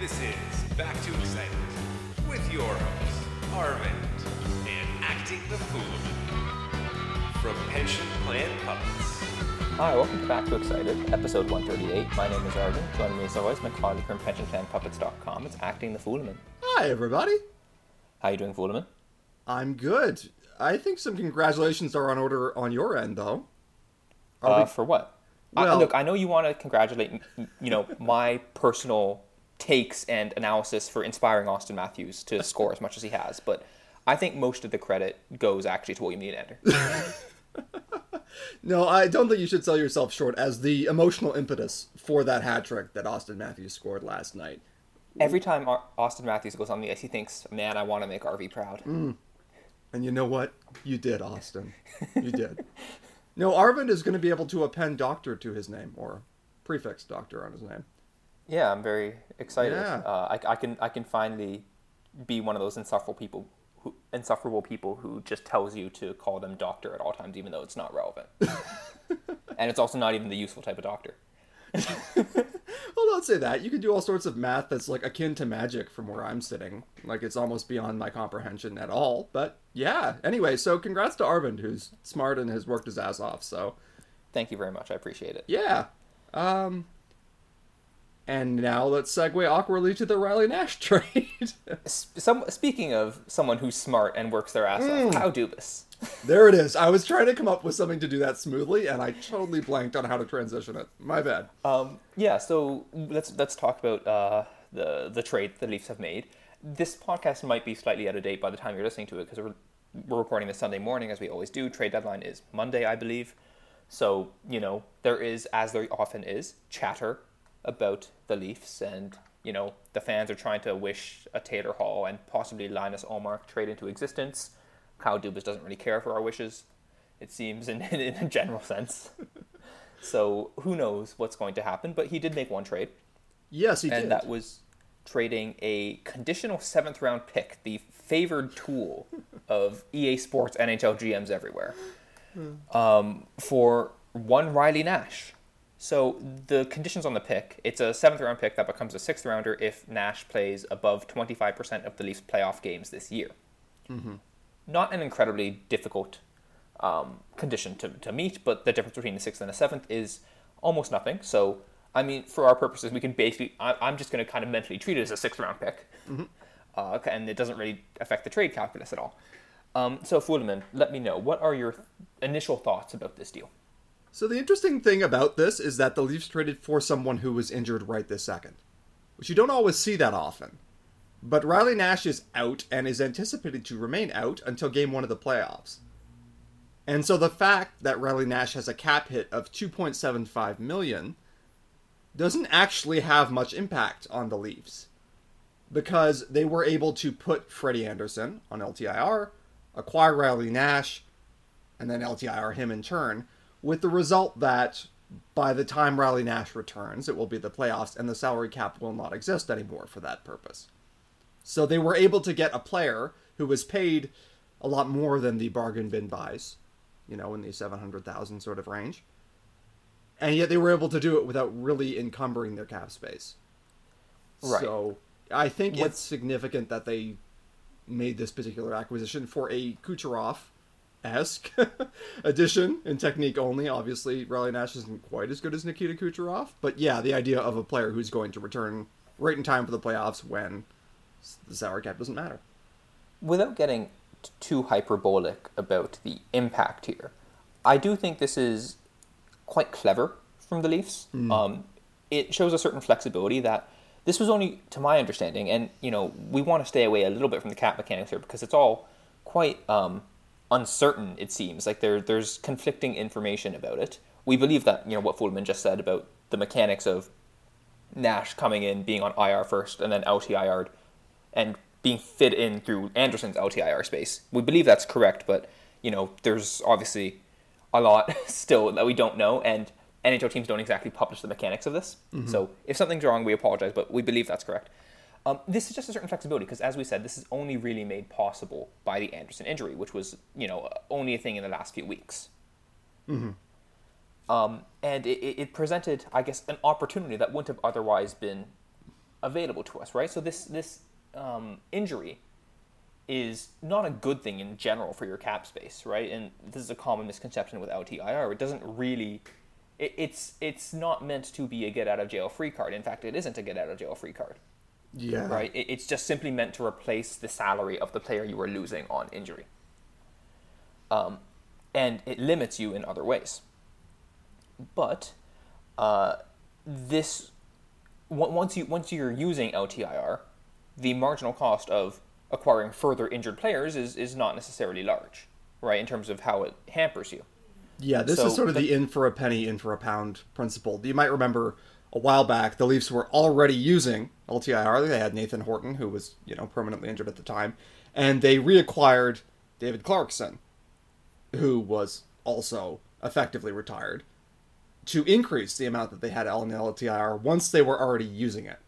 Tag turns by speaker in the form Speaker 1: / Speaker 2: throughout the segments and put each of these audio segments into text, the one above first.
Speaker 1: This is Back to Excited with your hosts, Arvind and Acting the Fool from Pension Plan Puppets.
Speaker 2: Hi, welcome to Back to Excited, episode 138. My name is Arvind. Joining me as always, my colleague from PensionPlanPuppets.com. It's Acting the Fulemin.
Speaker 3: Hi, everybody.
Speaker 2: How you doing, Fulemin?
Speaker 3: I'm good. I think some congratulations are on order on your end, though. Are
Speaker 2: Uh,
Speaker 3: we-
Speaker 2: for what? I, look, I know you want to congratulate, you know, my personal takes and analysis for inspiring Austin Matthews to score as much as he has, but I think most of the credit goes actually to William Nylander.
Speaker 3: No, I don't think you should sell yourself short as the emotional impetus for that hat trick that Austin Matthews scored last night.
Speaker 2: Every time Au- Austin Matthews goes on the ice, he thinks, "Man, I want to make RV proud." Mm.
Speaker 3: And you know what? You did, Austin. You did. no, Arvind is going to be able to append doctor to his name or prefix doctor on his name.
Speaker 2: Yeah, I'm very excited.
Speaker 3: Yeah.
Speaker 2: Uh, I, I can I can finally be one of those insufferable people who insufferable people who just tells you to call them doctor at all times, even though it's not relevant. and it's also not even the useful type of doctor.
Speaker 3: Well, don't say that. You can do all sorts of math that's like akin to magic from where I'm sitting. Like it's almost beyond my comprehension at all. But yeah. Anyway, so congrats to Arvind, who's smart and has worked his ass off. So
Speaker 2: Thank you very much. I appreciate it.
Speaker 3: yeah. Um. And now let's segue awkwardly to the Riley Nash trade.
Speaker 2: Some, speaking of someone who's smart and works their ass
Speaker 3: Mm.
Speaker 2: off, how Dubas.
Speaker 3: There it is. I was trying to come up with something to do that smoothly, and I totally blanked on how to transition it. My bad.
Speaker 2: Um, yeah, so let's let's talk about uh, the the trade the Leafs have made. This podcast might be slightly out of date by the time you're listening to it because we're we're recording this Sunday morning as we always do. Trade deadline is Monday, I believe. So you know there is, as there often is, chatter about the Leafs, and you know the fans are trying to wish a Taylor Hall and possibly Linus Ullmark trade into existence. Kyle Dubas doesn't really care for our wishes, it seems, in in, in a general sense. So who knows what's going to happen? But he did make one trade,
Speaker 3: Yes, he
Speaker 2: and
Speaker 3: did.
Speaker 2: And that was trading a conditional seventh round pick, the favored tool of EA Sports NHL GMs everywhere, um, for one Riley Nash. So the conditions on the pick, it's a seventh round pick that becomes a sixth rounder if Nash plays above 25% of the Leafs playoff games this year. Not an incredibly difficult um, condition to, to meet, but the difference between a sixth and a seventh is almost nothing. So, I mean, for our purposes, we can basically, I, I'm just going to kind of mentally treat it as a sixth round pick. Uh, and it doesn't really affect the trade calculus at all. Um, so, Fulemin, let me know, what are your initial thoughts about this deal?
Speaker 3: So the interesting thing about this is that the Leafs traded for someone who was injured right this second, which you don't always see that often. But Riley Nash is out and is anticipated to remain out until game one of the playoffs. And so the fact that Riley Nash has a cap hit of 2.75 million doesn't actually have much impact on the Leafs because they were able to put Freddie Andersen on LTIR, acquire Riley Nash, and then LTIR him in turn, with the result that by the time Riley Nash returns, it will be the playoffs and the salary cap will not exist anymore for that purpose. So they were able to get a player who was paid a lot more than the bargain bin buys, you know, in the 700,000 sort of range. And yet they were able to do it without really encumbering their cap space.
Speaker 2: Right.
Speaker 3: So I think
Speaker 2: What-
Speaker 3: it's significant that they made this particular acquisition for a Kucherov esque addition in technique only. Obviously, Riley Nash isn't quite as good as Nikita Kucherov, but yeah, the idea of a player who's going to return right in time for the playoffs when the salary cap doesn't matter.
Speaker 2: without getting too hyperbolic about the impact here, I do think this is quite clever from the Leafs. Um, it shows a certain flexibility that this was only, to my understanding, and you know, we want to stay away a little bit from the cap mechanics here because it's all quite um, uncertain. It seems like there there's conflicting information about it. We believe that you know what Fulemin just said about the mechanics of Nash coming in, being on IR first, and then LTIR'd, and being fit in through Andersen's LTIR space. We believe that's correct, but you know, there's obviously a lot still that we don't know, and NHL teams don't exactly publish the mechanics of this. So if something's wrong, we apologize, but we believe that's correct. Um, this is just a certain flexibility because, as we said, this is only really made possible by the Andersen injury, which was, you know, only a thing in the last few weeks. Um, and it, it presented, I guess, an opportunity that wouldn't have otherwise been available to us, right? So this this um, injury is not a good thing in general for your cap space, right? And this is a common misconception with LTIR. It doesn't really, it, it's it's not meant to be a get out of jail free card. In fact, it isn't a get out of jail free card,
Speaker 3: Yeah.
Speaker 2: right? It, it's just simply meant to replace the salary of the player you were losing on injury. Um, and it limits you in other ways. But uh, this on- once you once you're using LTIR, the marginal cost of acquiring further injured players is, is not necessarily large, right? In terms of how it hampers you.
Speaker 3: Yeah, this
Speaker 2: So
Speaker 3: is sort of the,
Speaker 2: the-
Speaker 3: in for a penny, in for a pound principle. You might remember a while back, the Leafs were already using LTIR. They had Nathan Horton, who was, you know, permanently injured at the time, and they reacquired David Clarkson, who was also effectively retired, to increase the amount that they had in LTIR once they were already using it.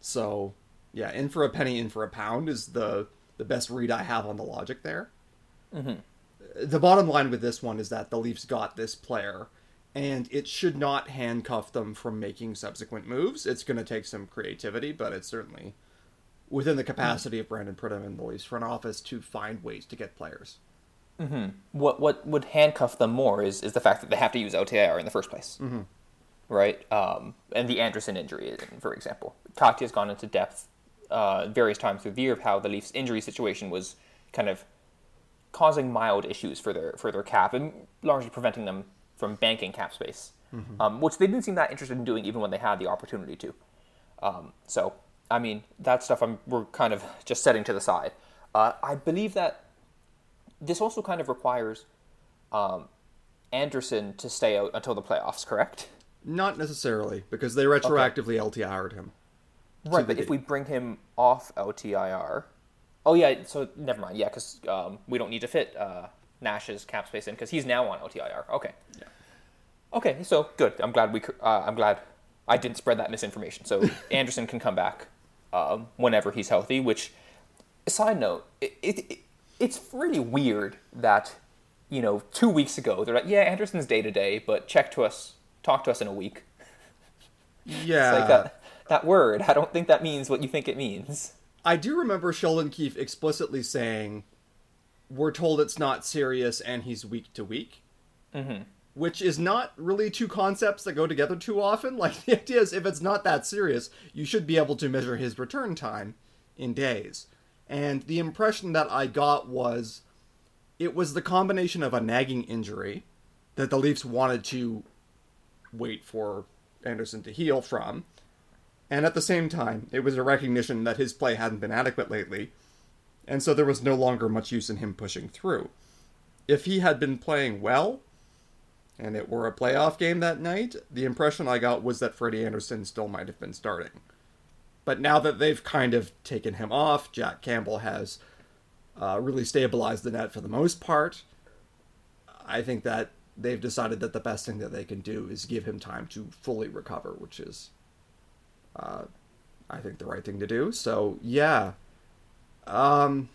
Speaker 3: So, yeah, in for a penny, in for a pound is the the best read I have on the logic there the bottom line with this one is that the Leafs got this player, and it should not handcuff them from making subsequent moves. It's going to take some creativity, but it's certainly within the capacity of Brandon Pridham and the Leafs front office to find ways to get players.
Speaker 2: What what would handcuff them more is, is the fact that they have to use LTIR in the first place, mm-hmm. right? Um, and the Andersen injury, for example, Katya has gone into depth uh, various times through the year of how the Leafs' injury situation was kind of causing mild issues for their for their cap and largely preventing them from banking cap space, um, which they didn't seem that interested in doing even when they had the opportunity to. Um, so, I mean, that stuff I'm, we're kind of just setting to the side. Uh, I believe that this also kind of requires um, Andersen to stay out until the playoffs, correct?
Speaker 3: Not necessarily, because they retroactively LTIR'd him.
Speaker 2: Right, but if we bring him off LTIR, oh yeah, so never mind, yeah, because um, we don't need to fit uh, Nash's cap space in because he's now on LTIR. Okay.
Speaker 3: Yeah.
Speaker 2: Okay, so good. I'm glad we. Uh, I'm glad I didn't spread that misinformation. So Andersen can come back um, whenever he's healthy. Which, side note, it, it, it it's really weird that you know two weeks ago they're like, yeah, Andersen's day to day, but check to us, talk to us in a week.
Speaker 3: Yeah.
Speaker 2: It's like that that word. I don't think that means what you think it means.
Speaker 3: I do remember Sheldon Keefe explicitly saying, "We're told it's not serious, and he's week to week," mm-hmm. which is not really two concepts that go together too often. Like the idea is, if it's not that serious, you should be able to measure his return time in days. And the impression that I got was, it was the combination of a nagging injury that the Leafs wanted to wait for Andersen to heal from. And at the same time, it was a recognition that his play hadn't been adequate lately, and so there was no longer much use in him pushing through. If he had been playing well, and it were a playoff game that night, the impression I got was that Freddie Andersen still might have been starting. But now that they've kind of taken him off, Jack Campbell has uh, really stabilized the net for the most part. I think that they've decided that the best thing that they can do is give him time to fully recover, which is uh, I think the right thing to do. So yeah, um,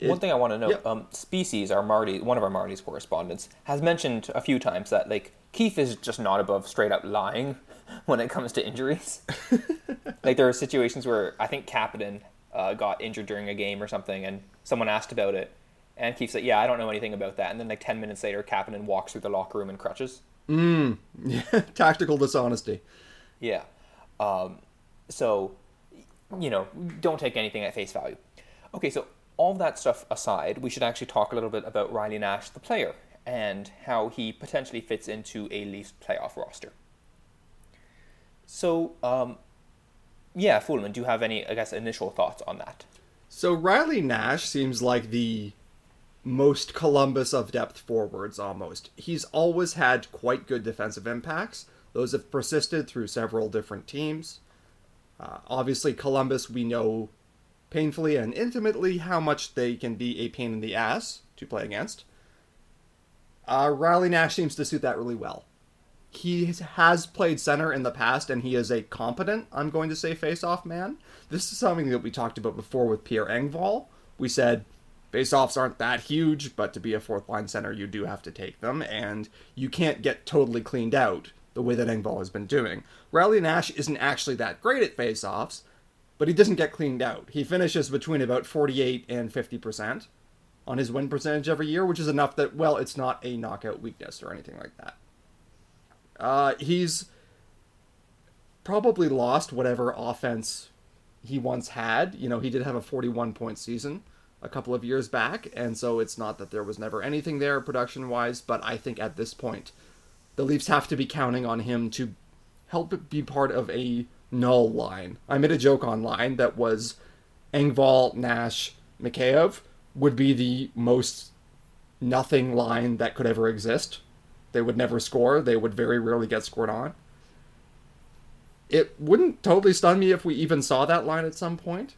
Speaker 3: it-
Speaker 2: One thing I want to note, um, Species, our Marlies, one of our Marlies correspondents, has mentioned a few times that like Keefe is just not above straight up lying when it comes to injuries. like there are situations where I think Kapanen uh, got injured during a game or something, and someone asked about it, and Keefe said, "Yeah, I don't know anything about that." And then like ten minutes later, Kapanen walks through the locker room in crutches.
Speaker 3: tactical dishonesty.
Speaker 2: Yeah. Um, so, you know, don't take anything at face value. Okay, so all that stuff aside, we should actually talk a little bit about Riley Nash, the player, and how he potentially fits into a Leafs playoff roster. So, um, yeah, Fulemin, do you have any, I guess, initial thoughts on that?
Speaker 3: So Riley Nash seems like the most Columbus of depth forwards almost. He's always had quite good defensive impacts. Those have persisted through several different teams. Uh, obviously, Columbus, we know painfully and intimately how much they can be a pain in the ass to play against. Uh, Riley Nash seems to suit that really well. He has played center in the past, and he is a competent, I'm going to say, face-off man. This is something that we talked about before with Pierre Engvall. We said Faceoffs aren't that huge, but to be a fourth line center, you do have to take them, and you can't get totally cleaned out the way that Engvall has been doing. Riley Nash isn't actually that great at faceoffs, but he doesn't get cleaned out. He finishes between about 48 and 50% on his win percentage every year, which is enough that, well, it's not a knockout weakness or anything like that. Uh, he's probably lost whatever offense he once had. You know, he did have a 41 point season a couple of years back, and so it's not that there was never anything there production wise, but I think at this point, the Leafs have to be counting on him to help be part of a null line. I made a joke online that was Engvall, Nash, Mikheyev would be the most nothing line that could ever exist. They would never score. They would very rarely get scored on. It wouldn't totally stun me if we even saw that line at some point.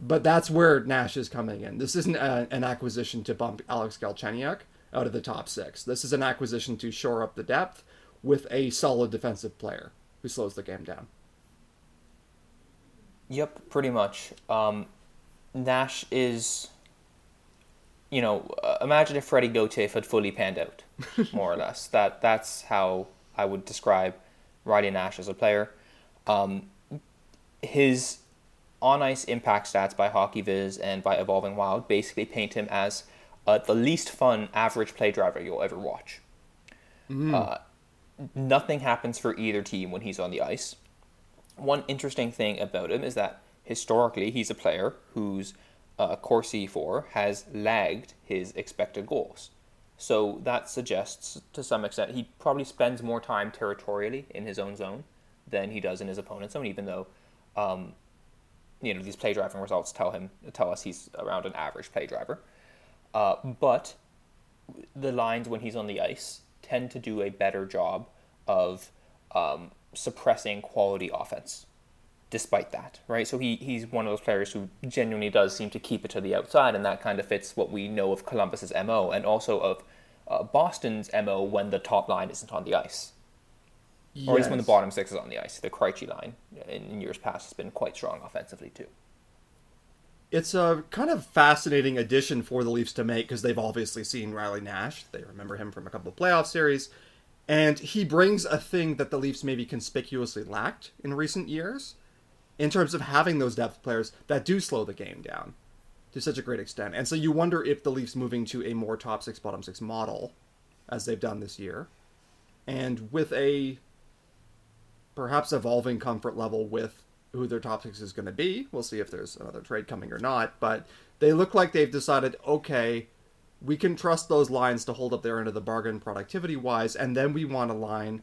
Speaker 3: But that's where Nash is coming in. This isn't a, an acquisition to bump Alex Galchenyuk out of the top six. This is an acquisition to shore up the depth with a solid defensive player who slows the game down.
Speaker 2: Yep, pretty much. Um, Nash is, you know, uh, imagine if Freddie Gauthier had fully panned out, more or less. That that's how I would describe Riley Nash as a player. Um, his on ice impact stats by HockeyViz and by Evolving Wild basically paint him as uh, the least fun average play driver you'll ever watch. Mm. Uh, nothing happens for either team when he's on the ice. One interesting thing about him is that historically he's a player whose uh, Corsi for has lagged his expected goals. So that suggests to some extent he probably spends more time territorially in his own zone than he does in his opponent's zone, even though um, you know these play driving results tell him tell us he's around an average play driver. Uh, but the lines when he's on the ice tend to do a better job of um, suppressing quality offense despite that, right? So he, he's one of those players who genuinely does seem to keep it to the outside, and that kind of fits what we know of Columbus's MO and also of uh, Boston's MO when the top line isn't on the ice. Yes. Or at least when the bottom six is on the ice. The Krejci line in, in years past has been quite strong offensively, too
Speaker 3: it's a kind of fascinating addition for the Leafs to make because they've obviously seen Riley Nash. They remember him from a couple of playoff series. And he brings a thing that the Leafs maybe conspicuously lacked in recent years in terms of having those depth players that do slow the game down to such a great extent. And so you wonder if the Leafs moving to a more top six, bottom six model, as they've done this year, and with a perhaps evolving comfort level with who their top six is going to be. We'll see if there's another trade coming or not. But they look like they've decided, okay, we can trust those lines to hold up their end of the bargain productivity wise, and then we want a line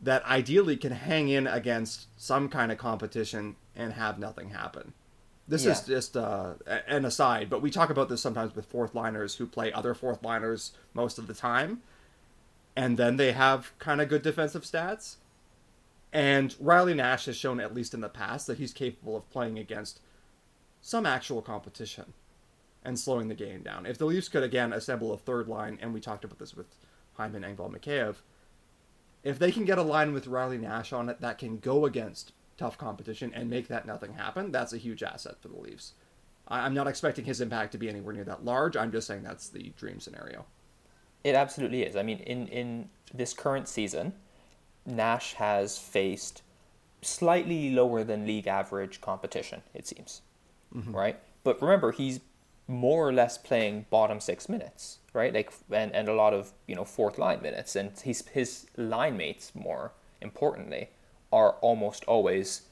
Speaker 3: that ideally can hang in against some kind of competition and have nothing happen. This yeah. is just uh, an aside, but we talk about this sometimes with fourth liners who play other fourth liners most of the time, and then they have kind of good defensive stats and Riley Nash has shown, at least in the past, that he's capable of playing against some actual competition and slowing the game down. If the Leafs could, again, assemble a third line, and we talked about this with Hyman, Engvall, Mikheyev, if they can get a line with Riley Nash on it that can go against tough competition and make that nothing happen, that's a huge asset for the Leafs. I'm not expecting his impact to be anywhere near that large. I'm just saying that's the dream scenario.
Speaker 2: It absolutely is. I mean, in, in this current season, Nash has faced slightly lower than league average competition, it seems. Mm-hmm. Right? But remember, he's more or less playing bottom six minutes, right? Like and, and a lot of, you know, fourth line minutes. And he's his line mates, more importantly, are almost always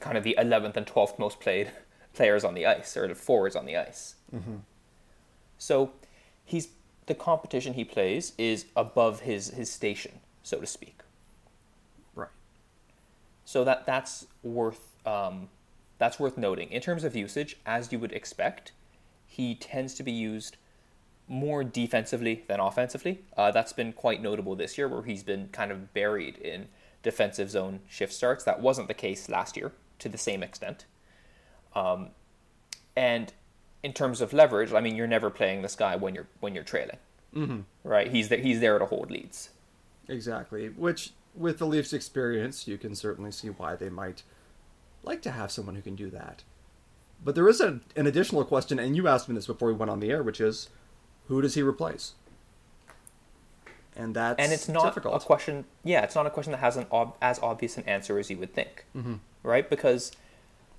Speaker 2: kind of the eleventh and twelfth most played players on the ice, or the forwards on the ice. Mm-hmm. So he's the competition he plays is above his his station, so to speak. So that that's worth um, that's worth noting. In terms of usage, as you would expect, he tends to be used more defensively than offensively. Uh, that's been quite notable this year, where he's been kind of buried in defensive zone shift starts. That wasn't the case last year to the same extent. Um, and in terms of leverage, I mean, you're never playing this guy when you're when you're trailing, mm-hmm. right? He's there, he's there to hold leads.
Speaker 3: Exactly, which with the Leafs' experience, you can certainly see why they might like to have someone who can do that. But there is a, an additional question, and you asked me this before we went on the air, which is, who does he replace? And that's
Speaker 2: and it's not
Speaker 3: difficult.
Speaker 2: a question. Yeah, it's not a question that has an ob- as obvious an answer as you would think, mm-hmm. right? Because,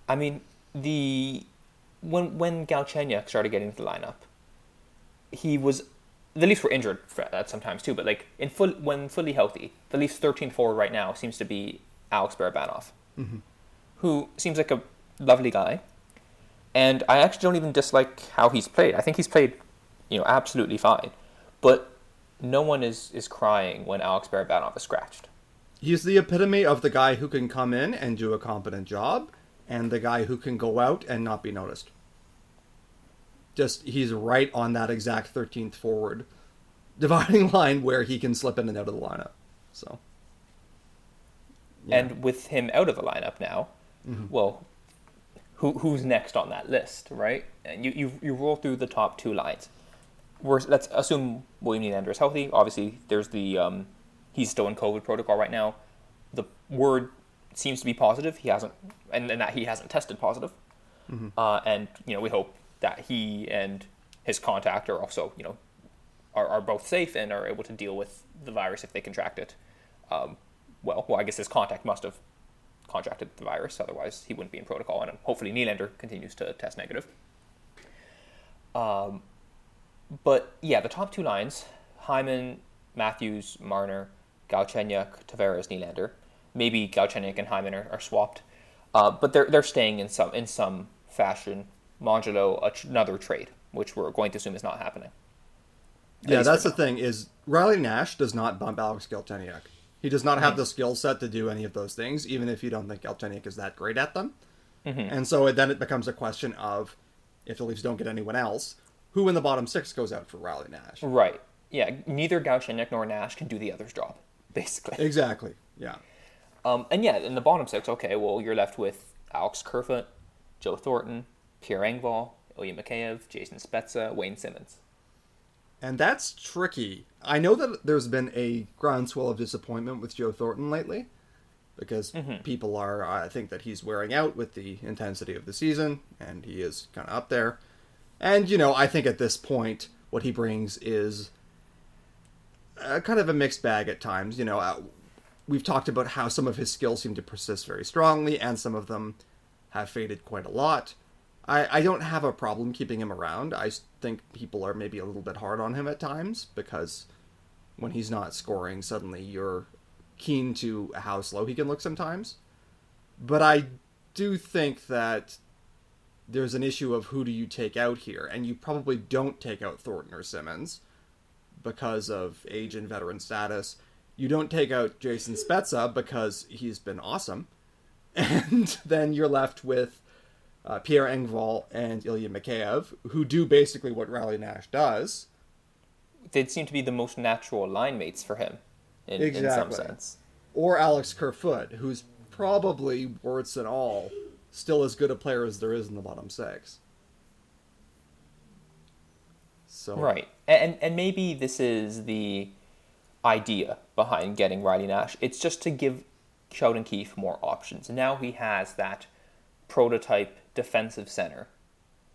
Speaker 2: I mean, the when when Galchenyuk started getting into the lineup, he was the Leafs were injured for that sometimes too. But like in full when fully healthy, the Leafs' 13th forward right now seems to be Alex Barabanov, mm-hmm. who seems like a lovely guy, and I actually don't even dislike how he's played. I think he's played, you know, absolutely fine, but no one is is crying when Alex Barabanov is scratched.
Speaker 3: He's the epitome of the guy who can come in and do a competent job, and the guy who can go out and not be noticed. Just he's right on that exact 13th forward dividing line where he can slip in and out of the lineup. So, yeah.
Speaker 2: And with him out of the lineup now, well, who who's next on that list, right? And you you, you roll through the top two lines. We're, let's assume William Nylander is healthy. Obviously, there's the um, he's still in COVID protocol right now. The word seems to be positive. He hasn't, and, and that he hasn't tested positive. Uh, and you know, we hope that he and his contact are also you know are, are both safe and are able to deal with the virus if they contract it. Um, well, well, I guess his contact must have contracted the virus, otherwise he wouldn't be in protocol. And hopefully Nylander continues to test negative. Um, but yeah, the top two lines: Hyman, Matthews, Marner, Galchenyuk, Tavares, Nylander. Maybe Galchenyuk and Hyman are, are swapped, uh, but they're they're staying in some in some fashion. Mongelo, tr- another trade, which we're going to assume is not happening. At
Speaker 3: yeah, that's the thing is Riley Nash does not bump Alex Galchenyuk. He does not have the skill set to do any of those things, even if you don't think Galchenyuk is that great at them. And so then it becomes a question of if the Leafs don't get anyone else, who in the bottom six goes out for Riley Nash?
Speaker 2: Right. Yeah. Neither Galchenyuk nor Nash can do the other's job, basically.
Speaker 3: Exactly. Yeah.
Speaker 2: Um, and yeah, in the bottom six, okay, well, you're left with Alex Kerfoot, Joe Thornton, Pierre Engvall, Ilya Mikheyev, Jason Spezza, Wayne Simmonds.
Speaker 3: And that's tricky. I know that there's been a groundswell of disappointment with Joe Thornton lately because people are, I think that he's wearing out with the intensity of the season and he is kind of up there. And, you know, I think at this point, what he brings is a kind of a mixed bag at times. You know, uh, we've talked about how some of his skills seem to persist very strongly and some of them have faded quite a lot. I, I don't have a problem keeping him around. I think people are maybe a little bit hard on him at times because when he's not scoring, suddenly you're keen to how slow he can look sometimes. But I do think that there's an issue of who do you take out here, and you probably don't take out Thornton or Simmonds because of age and veteran status. You don't take out Jason Spezza because he's been awesome. And then you're left with uh, Pierre Engvall and Ilya Mikheyev, who do basically what Riley Nash does.
Speaker 2: They'd seem to be the most natural line mates for him, in, in some sense.
Speaker 3: Or Alex Kerfoot, who's probably, warts and all, still as good a player as there is in the bottom six. So
Speaker 2: Right. And and maybe this is the idea behind getting Riley Nash. It's just to give Sheldon Keefe more options. Now he has that prototype defensive center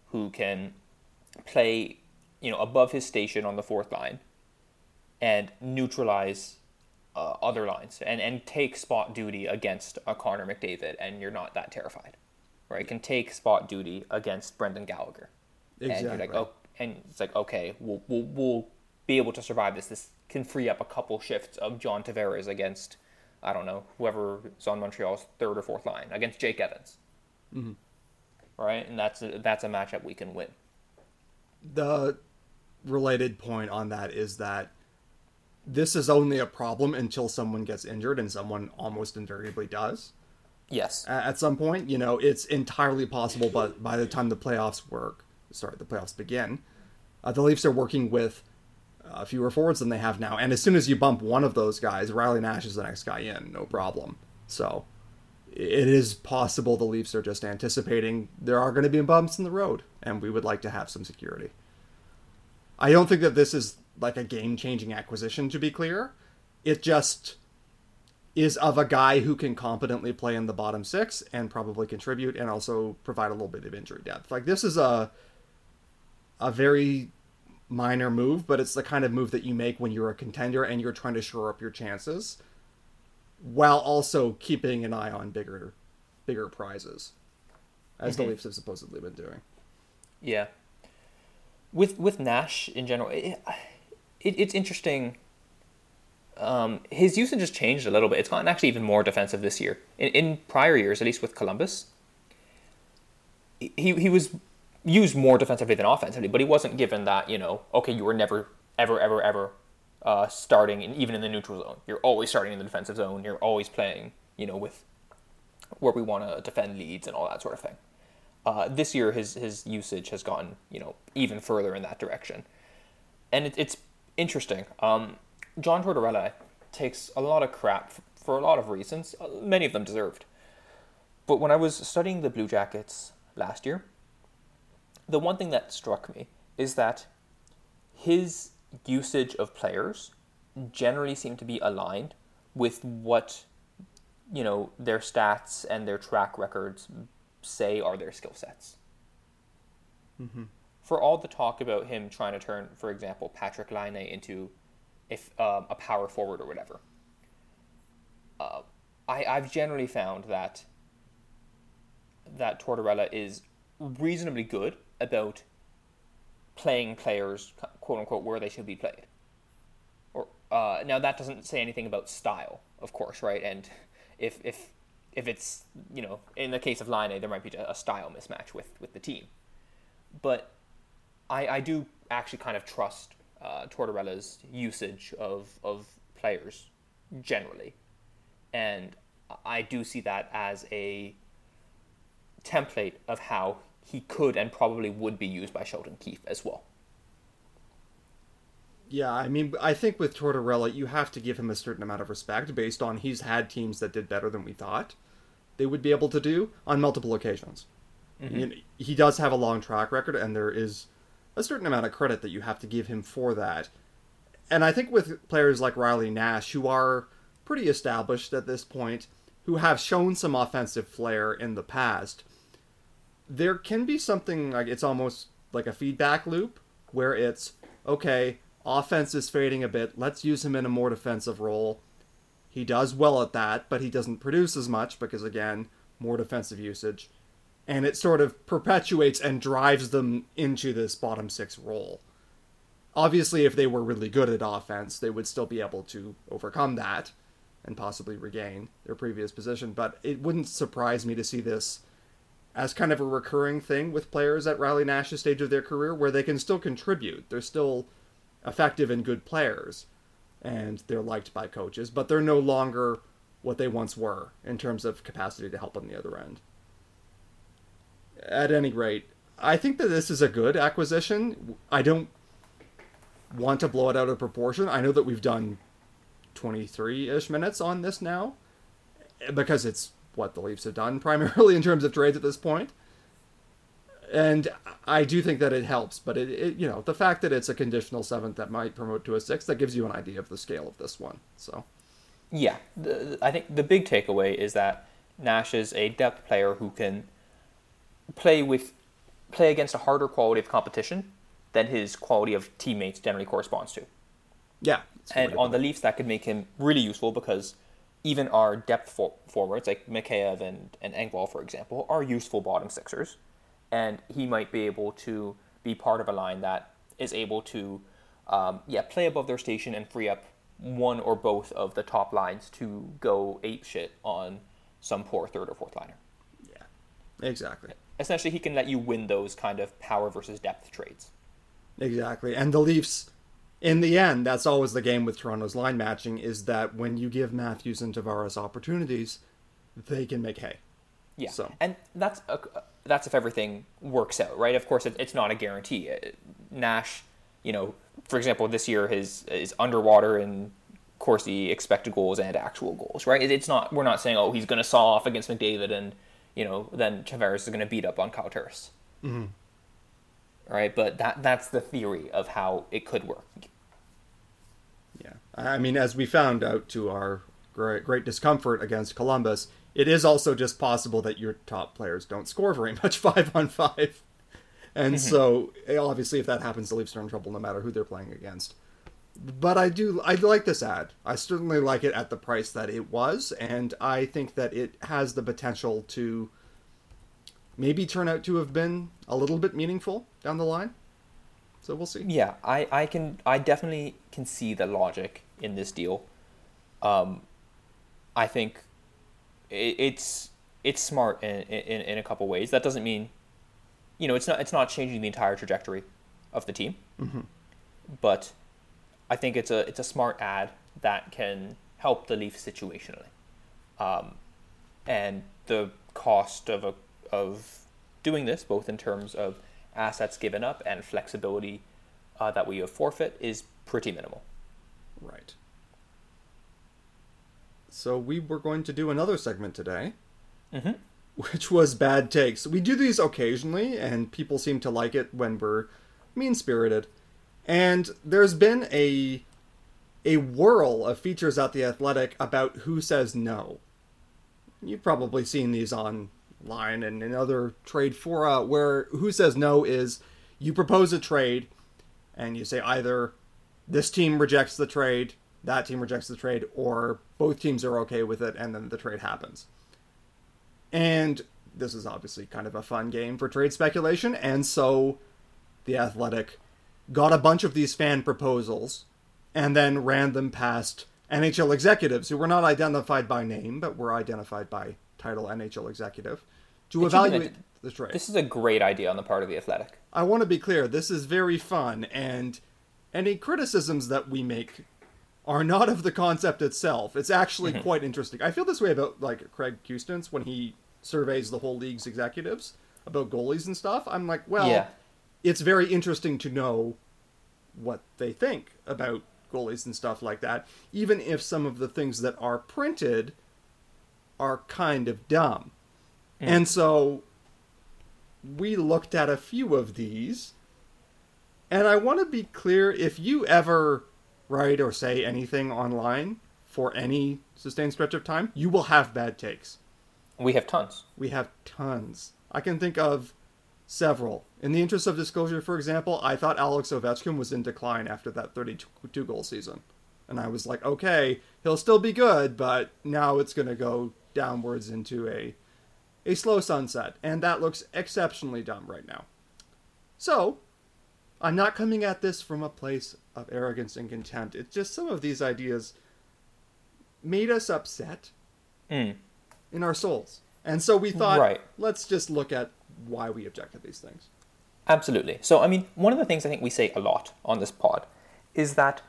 Speaker 2: who can play, you know, above his station on the fourth line and neutralize uh, other lines and, and take spot duty against a Connor McDavid and you're not that terrified. Right? Can take spot duty against Brendan Gallagher and you're like,
Speaker 3: Exactly.
Speaker 2: oh, and it's like, okay, we'll, we'll, we'll be able to survive this. This can free up a couple shifts of John Tavares against, I don't know, whoever is on Montreal's third or fourth line against Jake Evans. Mm-hmm. Right, and that's a, that's a matchup we can win.
Speaker 3: the related point on that is that this is only a problem until someone gets injured, and someone almost invariably does.
Speaker 2: Yes.
Speaker 3: At some point, you know, it's entirely possible, but by the time the playoffs work, sorry, the playoffs begin, uh, the Leafs are working with uh, fewer forwards than they have now. And as soon as you bump one of those guys, Riley Nash is the next guy in, no problem. So it is possible the Leafs are just anticipating there are going to be bumps in the road, and we would like to have some security. I don't think that this is like a game changing acquisition, to be clear. It just is of a guy who can competently play in the bottom six and probably contribute and also provide a little bit of injury depth. Like this is a a very minor move, but it's the kind of move that you make when you're a contender and you're trying to shore up your chances while also keeping an eye on bigger bigger prizes as mm-hmm. the Leafs have supposedly been doing.
Speaker 2: Yeah. With with Nash in general, it, it it's interesting um, his usage has changed a little bit. It's gotten actually even more defensive this year. In, in prior years, at least with Columbus, he he was used more defensively than offensively, but he wasn't given that you know okay you were never ever ever ever uh, starting in, even in the neutral zone. You're always starting in the defensive zone. You're always playing you know with where we want to defend leads and all that sort of thing. Uh, this year, his his usage has gone you know even further in that direction, and it, it's interesting. Um, John Tortorella takes a lot of crap for a lot of reasons, uh, many of them deserved. But when I was studying the Blue Jackets last year, the one thing that struck me is that his usage of players generally seem to be aligned with what you know their stats and their track records say are their skill sets. Mm-hmm. For all the talk about him trying to turn, for example, Patrick Laine into if um, a power forward or whatever. Uh, I I've generally found that that Tortorella is reasonably good about playing players quote unquote where they should be played. Or uh, now that doesn't say anything about style, of course, right? And if if if it's you know in the case of Laine, there might be a style mismatch with with the team, but I I do actually kind of trust uh, Tortorella's usage of, of players generally. And I do see that as a template of how he could and probably would be used by Sheldon Keefe as well.
Speaker 3: Yeah, I mean, I think with Tortorella, you have to give him a certain amount of respect based on he's had teams that did better than we thought they would be able to do on multiple occasions. Mm-hmm. He does have a long track record, and there is a certain amount of credit that you have to give him for that. And I think with players like Riley Nash, who are pretty established at this point, who have shown some offensive flair in the past, there can be something like it's almost like a feedback loop where it's okay, offense is fading a bit, let's use him in a more defensive role. He does well at that, but he doesn't produce as much because, again, more defensive usage and it sort of perpetuates and drives them into this bottom six role. Obviously, if they were really good at offense, they would still be able to overcome that and possibly regain their previous position. But it wouldn't surprise me to see this as kind of a recurring thing with players at Riley Nash's stage of their career where they can still contribute. They're still effective and good players and they're liked by coaches, but they're no longer what they once were in terms of capacity to help on the other end at any rate, I think that this is a good acquisition. I don't want to blow it out of proportion. I know that we've done 23 ish minutes on this now because it's what the Leafs have done primarily in terms of trades at this point. And I do think that it helps, but it, it, you know, the fact that it's a conditional seventh that might promote to a sixth, that gives you an idea of the scale of this one. So,
Speaker 2: yeah, the, I think the big takeaway is that Nash is a depth player who can play with play against a harder quality of competition than his quality of teammates generally corresponds to.
Speaker 3: Yeah.
Speaker 2: And on the Leafs, that could make him really useful because even our depth for- forwards, like Mikheyev and, and Engvall, for example, are useful bottom sixers. And he might be able to be part of a line that is able to, um, yeah, play above their station and free up one or both of the top lines to go ape shit on some poor third or fourth liner.
Speaker 3: Yeah, exactly
Speaker 2: essentially he can let you win those kind of power versus depth trades.
Speaker 3: Exactly. And the Leafs in the end, that's always the game with Toronto's line matching is that when you give Matthews and Tavares opportunities, they can make hay.
Speaker 2: Yeah. So. And that's a, that's if everything works out, right? Of course, it, it's not a guarantee. Uh, Nash, you know, for example, this year his is underwater in Corsi expected goals and actual goals, right? It's not. We're not saying oh he's going to saw off against McDavid and you know, then Tavares is going to beat up on Kyle Turris. Mm-hmm. Right, but that that's the theory of how it could work.
Speaker 3: I mean, as we found out to our great, great discomfort against Columbus, it is also just possible that your top players don't score very much five on five. And so, eh, obviously, if that happens, the Leafs are in trouble no matter who they're playing against. But I do, I like this ad. I certainly like it at the price that it was, and I think that it has the potential to maybe turn out to have been a little bit meaningful down the line. So we'll see.
Speaker 2: Yeah, I, I can I definitely can see the logic in this deal. Um, I think it, it's it's smart in, in in a couple ways. That doesn't mean, you know, it's not it's not changing the entire trajectory of the team, but I think it's a it's a smart ad that can help the Leafs situationally, um, and the cost of a of doing this, both in terms of assets given up and flexibility uh, that we have forfeit, is pretty minimal.
Speaker 3: Right. So we were going to do another segment today, mm-hmm. which was bad takes. We do these occasionally, and people seem to like it when we're mean spirited. And there's been a a whirl of features at the Athletic about who says no. You've probably seen these online and in other trade fora where who says no is you propose a trade and you say either this team rejects the trade, that team rejects the trade, or both teams are okay with it, and then the trade happens. And this is obviously kind of a fun game for trade speculation, and so the Athletic got a bunch of these fan proposals and then ran them past NHL executives who were not identified by name, but were identified by title NHL executive to evaluate the trade.
Speaker 2: This is a great idea on the part of the Athletic.
Speaker 3: I want to be clear, this is very fun, and any criticisms that we make are not of the concept itself. It's actually
Speaker 2: Mm-hmm.
Speaker 3: quite interesting. I feel this way about like Craig Custance when he surveys the whole league's executives about goalies and stuff. I'm like, well,
Speaker 2: Yeah.
Speaker 3: it's very interesting to know what they think about goalies and stuff like that, even if some of the things that are printed are kind of dumb. And so we looked at a few of these, and I want to be clear if you ever write or say anything online for any sustained stretch of time, you will have bad takes.
Speaker 2: We have tons.
Speaker 3: We have tons. I can think of several. In the interest of disclosure, for example, I thought Alex Ovechkin was in decline after that 32 goal season. And I was like, okay, he'll still be good, but now it's going to go downwards into a a slow sunset, and that looks exceptionally dumb right now. So, I'm not coming at this from a place of arrogance and contempt. It's just some of these ideas made us upset
Speaker 2: Mm.
Speaker 3: in our souls. And so we thought,
Speaker 2: Right.
Speaker 3: let's just look at why we object to these things.
Speaker 2: Absolutely. So, I mean, one of the things I think we say a lot on this pod is that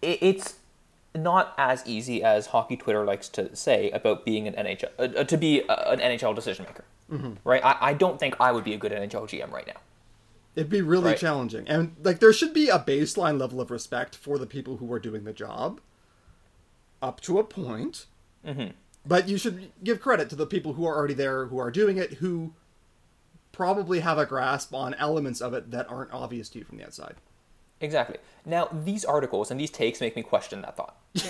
Speaker 2: it's not as easy as hockey Twitter likes to say about being an NHL uh, to be a, an NHL decision maker, right? I, I don't think I would be a good NHL GM right now.
Speaker 3: It'd be really
Speaker 2: Right.
Speaker 3: challenging. And like there should be a baseline level of respect for the people who are doing the job up to a point. Mm-hmm. But you should give credit to the people who are already there, who are doing it, who probably have a grasp on elements of it that aren't obvious to you from the outside.
Speaker 2: Exactly. Now, these articles and these takes make me question that thought.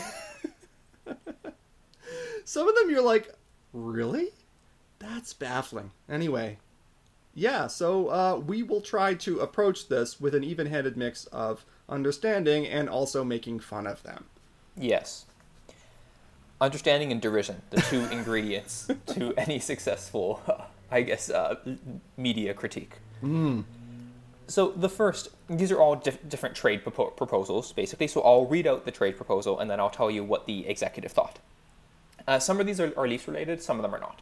Speaker 3: Some of them you're like, really? That's baffling. Anyway, yeah, so uh, we will try to approach this with an even handed mix of understanding and also making fun of them.
Speaker 2: Yes. Understanding and derision, the two ingredients to any successful, I guess, uh, media critique. So the first, these are all dif- different trade propo- proposals, basically. So I'll read out the trade proposal and then I'll tell you what the executive thought. Uh, some of these are, are Leafs related, some of them are not.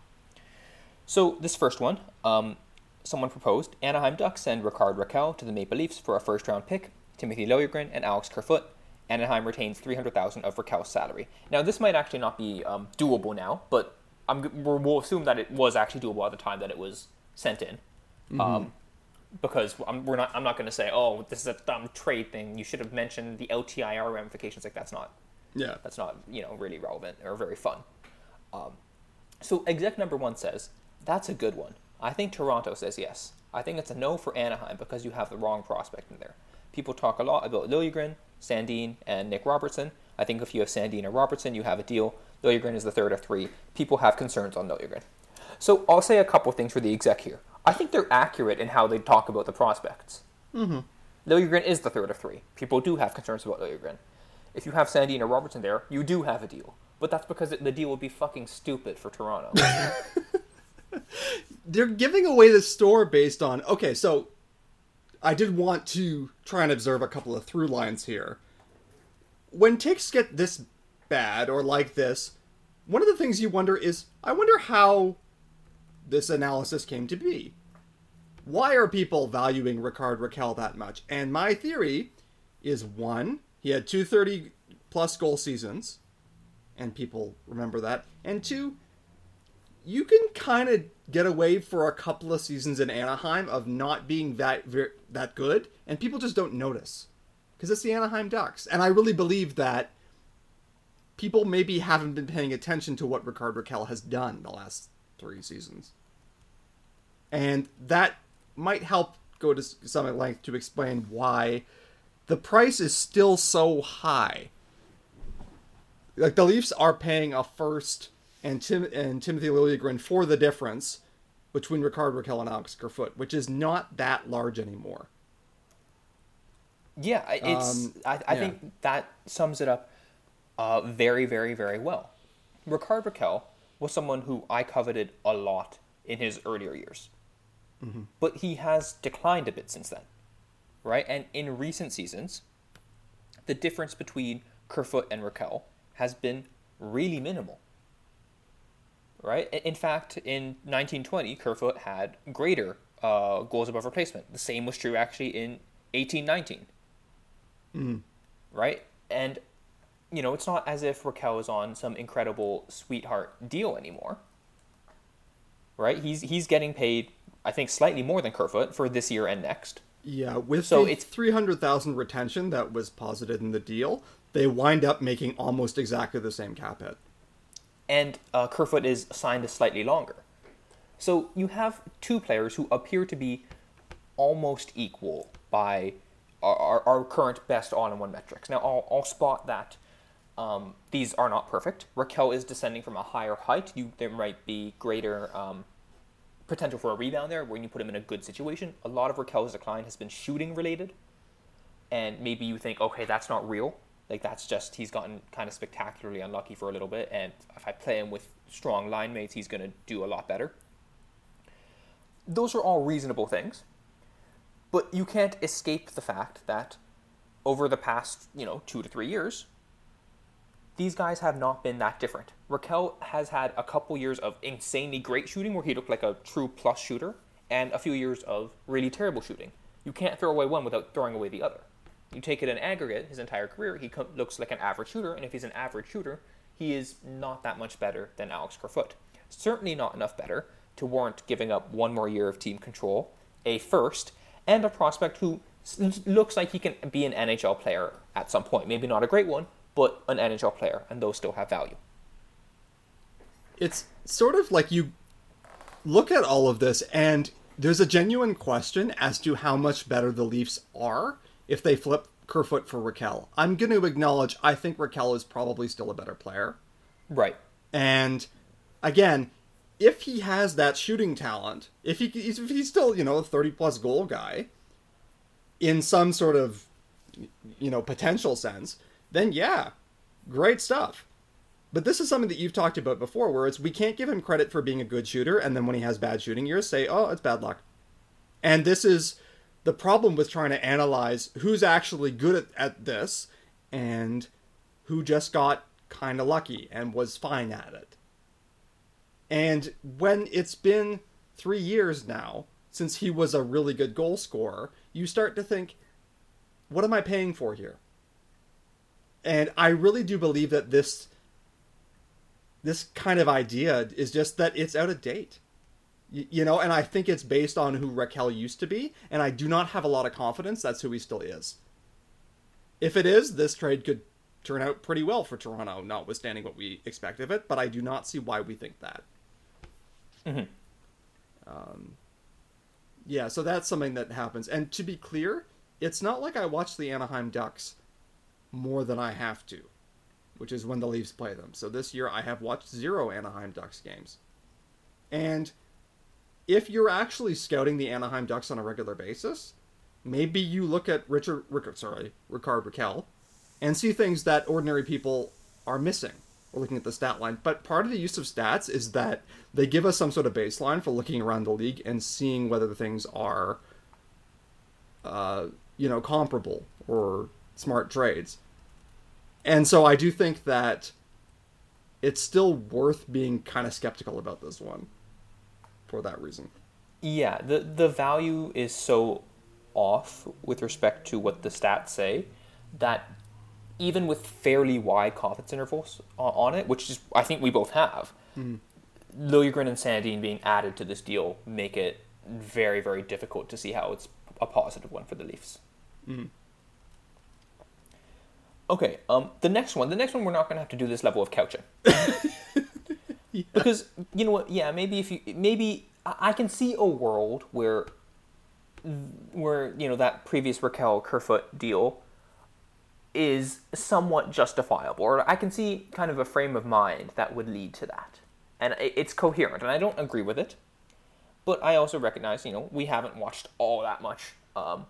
Speaker 2: So this first one, um, someone proposed Anaheim Ducks send Rickard Rakell to the Maple Leafs for a first round pick, Timothy Liljegren and Alex Kerfoot. Anaheim retains 300000 of Rakell's salary. Now, this might actually not be um, doable now, but I'm, we'll assume that it was actually doable at the time that it was sent in. Um, because I'm, we're not, I'm not going to say, oh, this is a dumb trade thing. You should have mentioned the LTIR ramifications. Like, that's not
Speaker 3: Yeah.
Speaker 2: that's not you know really relevant or very fun. Um, so exec number one says that's a good one. I think Toronto says yes. I think it's a no for Anaheim because you have the wrong prospect in there. People talk a lot about Liljegren, Sandin, and Nick Robertson. I think if you have Sandin or Robertson, you have a deal. Liljegren is the third of three. People have concerns on Liljegren. So I'll say a couple things for the exec here. I think they're accurate in how they talk about the prospects. Mm-hmm. Liljegren is the third of three. People do have concerns about Liljegren. If you have Sandin or Robertson there, you do have a deal. But that's because the deal would be fucking stupid for Toronto.
Speaker 3: They're giving away the store based on okay, so I did want to try and observe a couple of through lines here. When ticks get this bad or like this, one of the things you wonder is I wonder how this analysis came to be. Why are people valuing Rickard Rakell that much? And my theory is one, he had 230 plus goal seasons, and people remember that. And two, you can kind of get away for a couple of seasons in Anaheim of not being that that good, and people just don't notice because it's the Anaheim Ducks. And I really believe that people maybe haven't been paying attention to what Rickard Rakell has done the last three seasons, and that might help go to some length to explain why the price is still so high. Like the Leafs are paying a first and Tim and Timothy Liljegren for the difference between Rickard Rakell and Alex Kerfoot, which is not that large anymore.
Speaker 2: Yeah, it's. Um, I, I yeah. think that sums it up uh, very, very, very well. Rickard Rakell was someone who I coveted a lot in his earlier years, mm-hmm. but he has declined a bit since then, right? And in recent seasons, the difference between Kerfoot and Rakell has been really minimal right? In fact, in 1920, Kerfoot had greater uh, goals above replacement. The same was true actually in 1819. Mm. Right? And, you know, it's not as if Rakell is on some incredible sweetheart deal anymore. Right? He's he's getting paid, I think, slightly more than Kerfoot for this year and next.
Speaker 3: Yeah, with so it's 300,000 retention that was posited in the deal, they wind up making almost exactly the same cap hit
Speaker 2: and uh, Kerfoot is signed to slightly longer. So you have two players who appear to be almost equal by our, our current best on and one metrics. Now I'll, I'll spot that um, these are not perfect. Rakell is descending from a higher height. You, there might be greater um, potential for a rebound there when you put him in a good situation. A lot of Rakell's decline has been shooting related, and maybe you think, okay, that's not real. Like that's just he's gotten kind of spectacularly unlucky for a little bit, and if I play him with strong line mates, he's going to do a lot better. Those are all reasonable things, but you can't escape the fact that over the past you know two to three years, these guys have not been that different. Rakell has had a couple years of insanely great shooting where he looked like a true plus shooter, and a few years of really terrible shooting. You can't throw away one without throwing away the other. You take it in aggregate, his entire career, he co- looks like an average shooter, and if he's an average shooter, he is not that much better than Alex Kerfoot. Certainly not enough better to warrant giving up one more year of team control, a first, and a prospect who looks like he can be an NHL player at some point. Maybe not a great one, but an NHL player, and those still have value.
Speaker 3: It's sort of like you look at all of this, and there's a genuine question as to how much better the Leafs are if they flip Kerfoot for Rakell. I'm going to acknowledge I think Rakell is probably still a better player.
Speaker 2: Right.
Speaker 3: And again, if he has that shooting talent, if he if he's still, you know, a 30 plus goal guy in some sort of you know, potential sense, then yeah, great stuff. But this is something that you've talked about before where it's we can't give him credit for being a good shooter and then when he has bad shooting years say, "Oh, it's bad luck." And this is the problem with trying to analyze who's actually good at, at this and who just got kind of lucky and was fine at it. And when it's been three years now since he was a really good goal scorer, you start to think, what am I paying for here? And I really do believe that this this kind of idea is just that it's out of date you know, and I think it's based on who Rakell used to be, and I do not have a lot of confidence that's who he still is. If it is, this trade could turn out pretty well for Toronto, notwithstanding what we expect of it, but I do not see why we think that. Mm-hmm. Um, yeah, so that's something that happens. And to be clear, it's not like I watch the Anaheim Ducks more than I have to. which is when the Leafs play them. So this year I have watched zero Anaheim Ducks games. And if you're actually scouting the Anaheim Ducks on a regular basis, maybe you look at Richard, Rick, sorry, Rickard Rakell, and see things that ordinary people are missing. We're looking at the stat line, but part of the use of stats is that they give us some sort of baseline for looking around the league and seeing whether the things are, uh, you know, comparable or smart trades. And so I do think that it's still worth being kind of skeptical about this one for that reason.
Speaker 2: Yeah, the the value is so off with respect to what the stats say that even with fairly wide confidence intervals on it, which is I think we both have, mm. Liljegren and Sandin being added to this deal make it very very difficult to see how it's a positive one for the Leafs. Mm. Okay, um, the next one. The next one, we're not going to have to do this level of couching. yeah. Because you know what? Yeah, maybe if you maybe I can see a world where where you know that previous Rakell Kerfoot deal is somewhat justifiable, or I can see kind of a frame of mind that would lead to that, and it's coherent. And I don't agree with it, but I also recognize you know we haven't watched all that much um,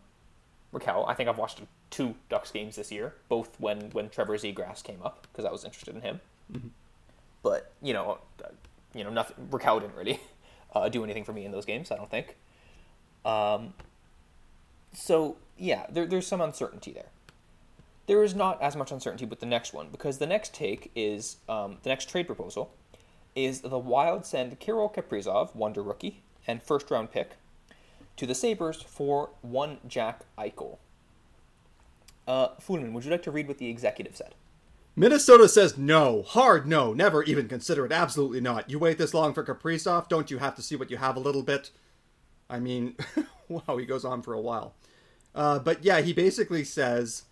Speaker 2: Rakell. I think I've watched two Ducks games this year, both when when Trevor Zegras came up because I was interested in him. Mm-hmm. But you know, you know, nothing. Rakell didn't really uh, do anything for me in those games. I don't think. Um, so yeah, there, there's some uncertainty there. There is not as much uncertainty with the next one because the next take is um, the next trade proposal is the Wild send Kirill Kaprizov, Wonder Rookie, and first round pick to the Sabres for one Jack Eichel. Uh, Fulemin, would you like to read what the executive said?
Speaker 3: Minnesota says no, hard no, never even consider it, absolutely not. You wait this long for Kaprizov, don't you have to see what you have a little bit? I mean, wow, he goes on for a while. Uh, but yeah, he basically says,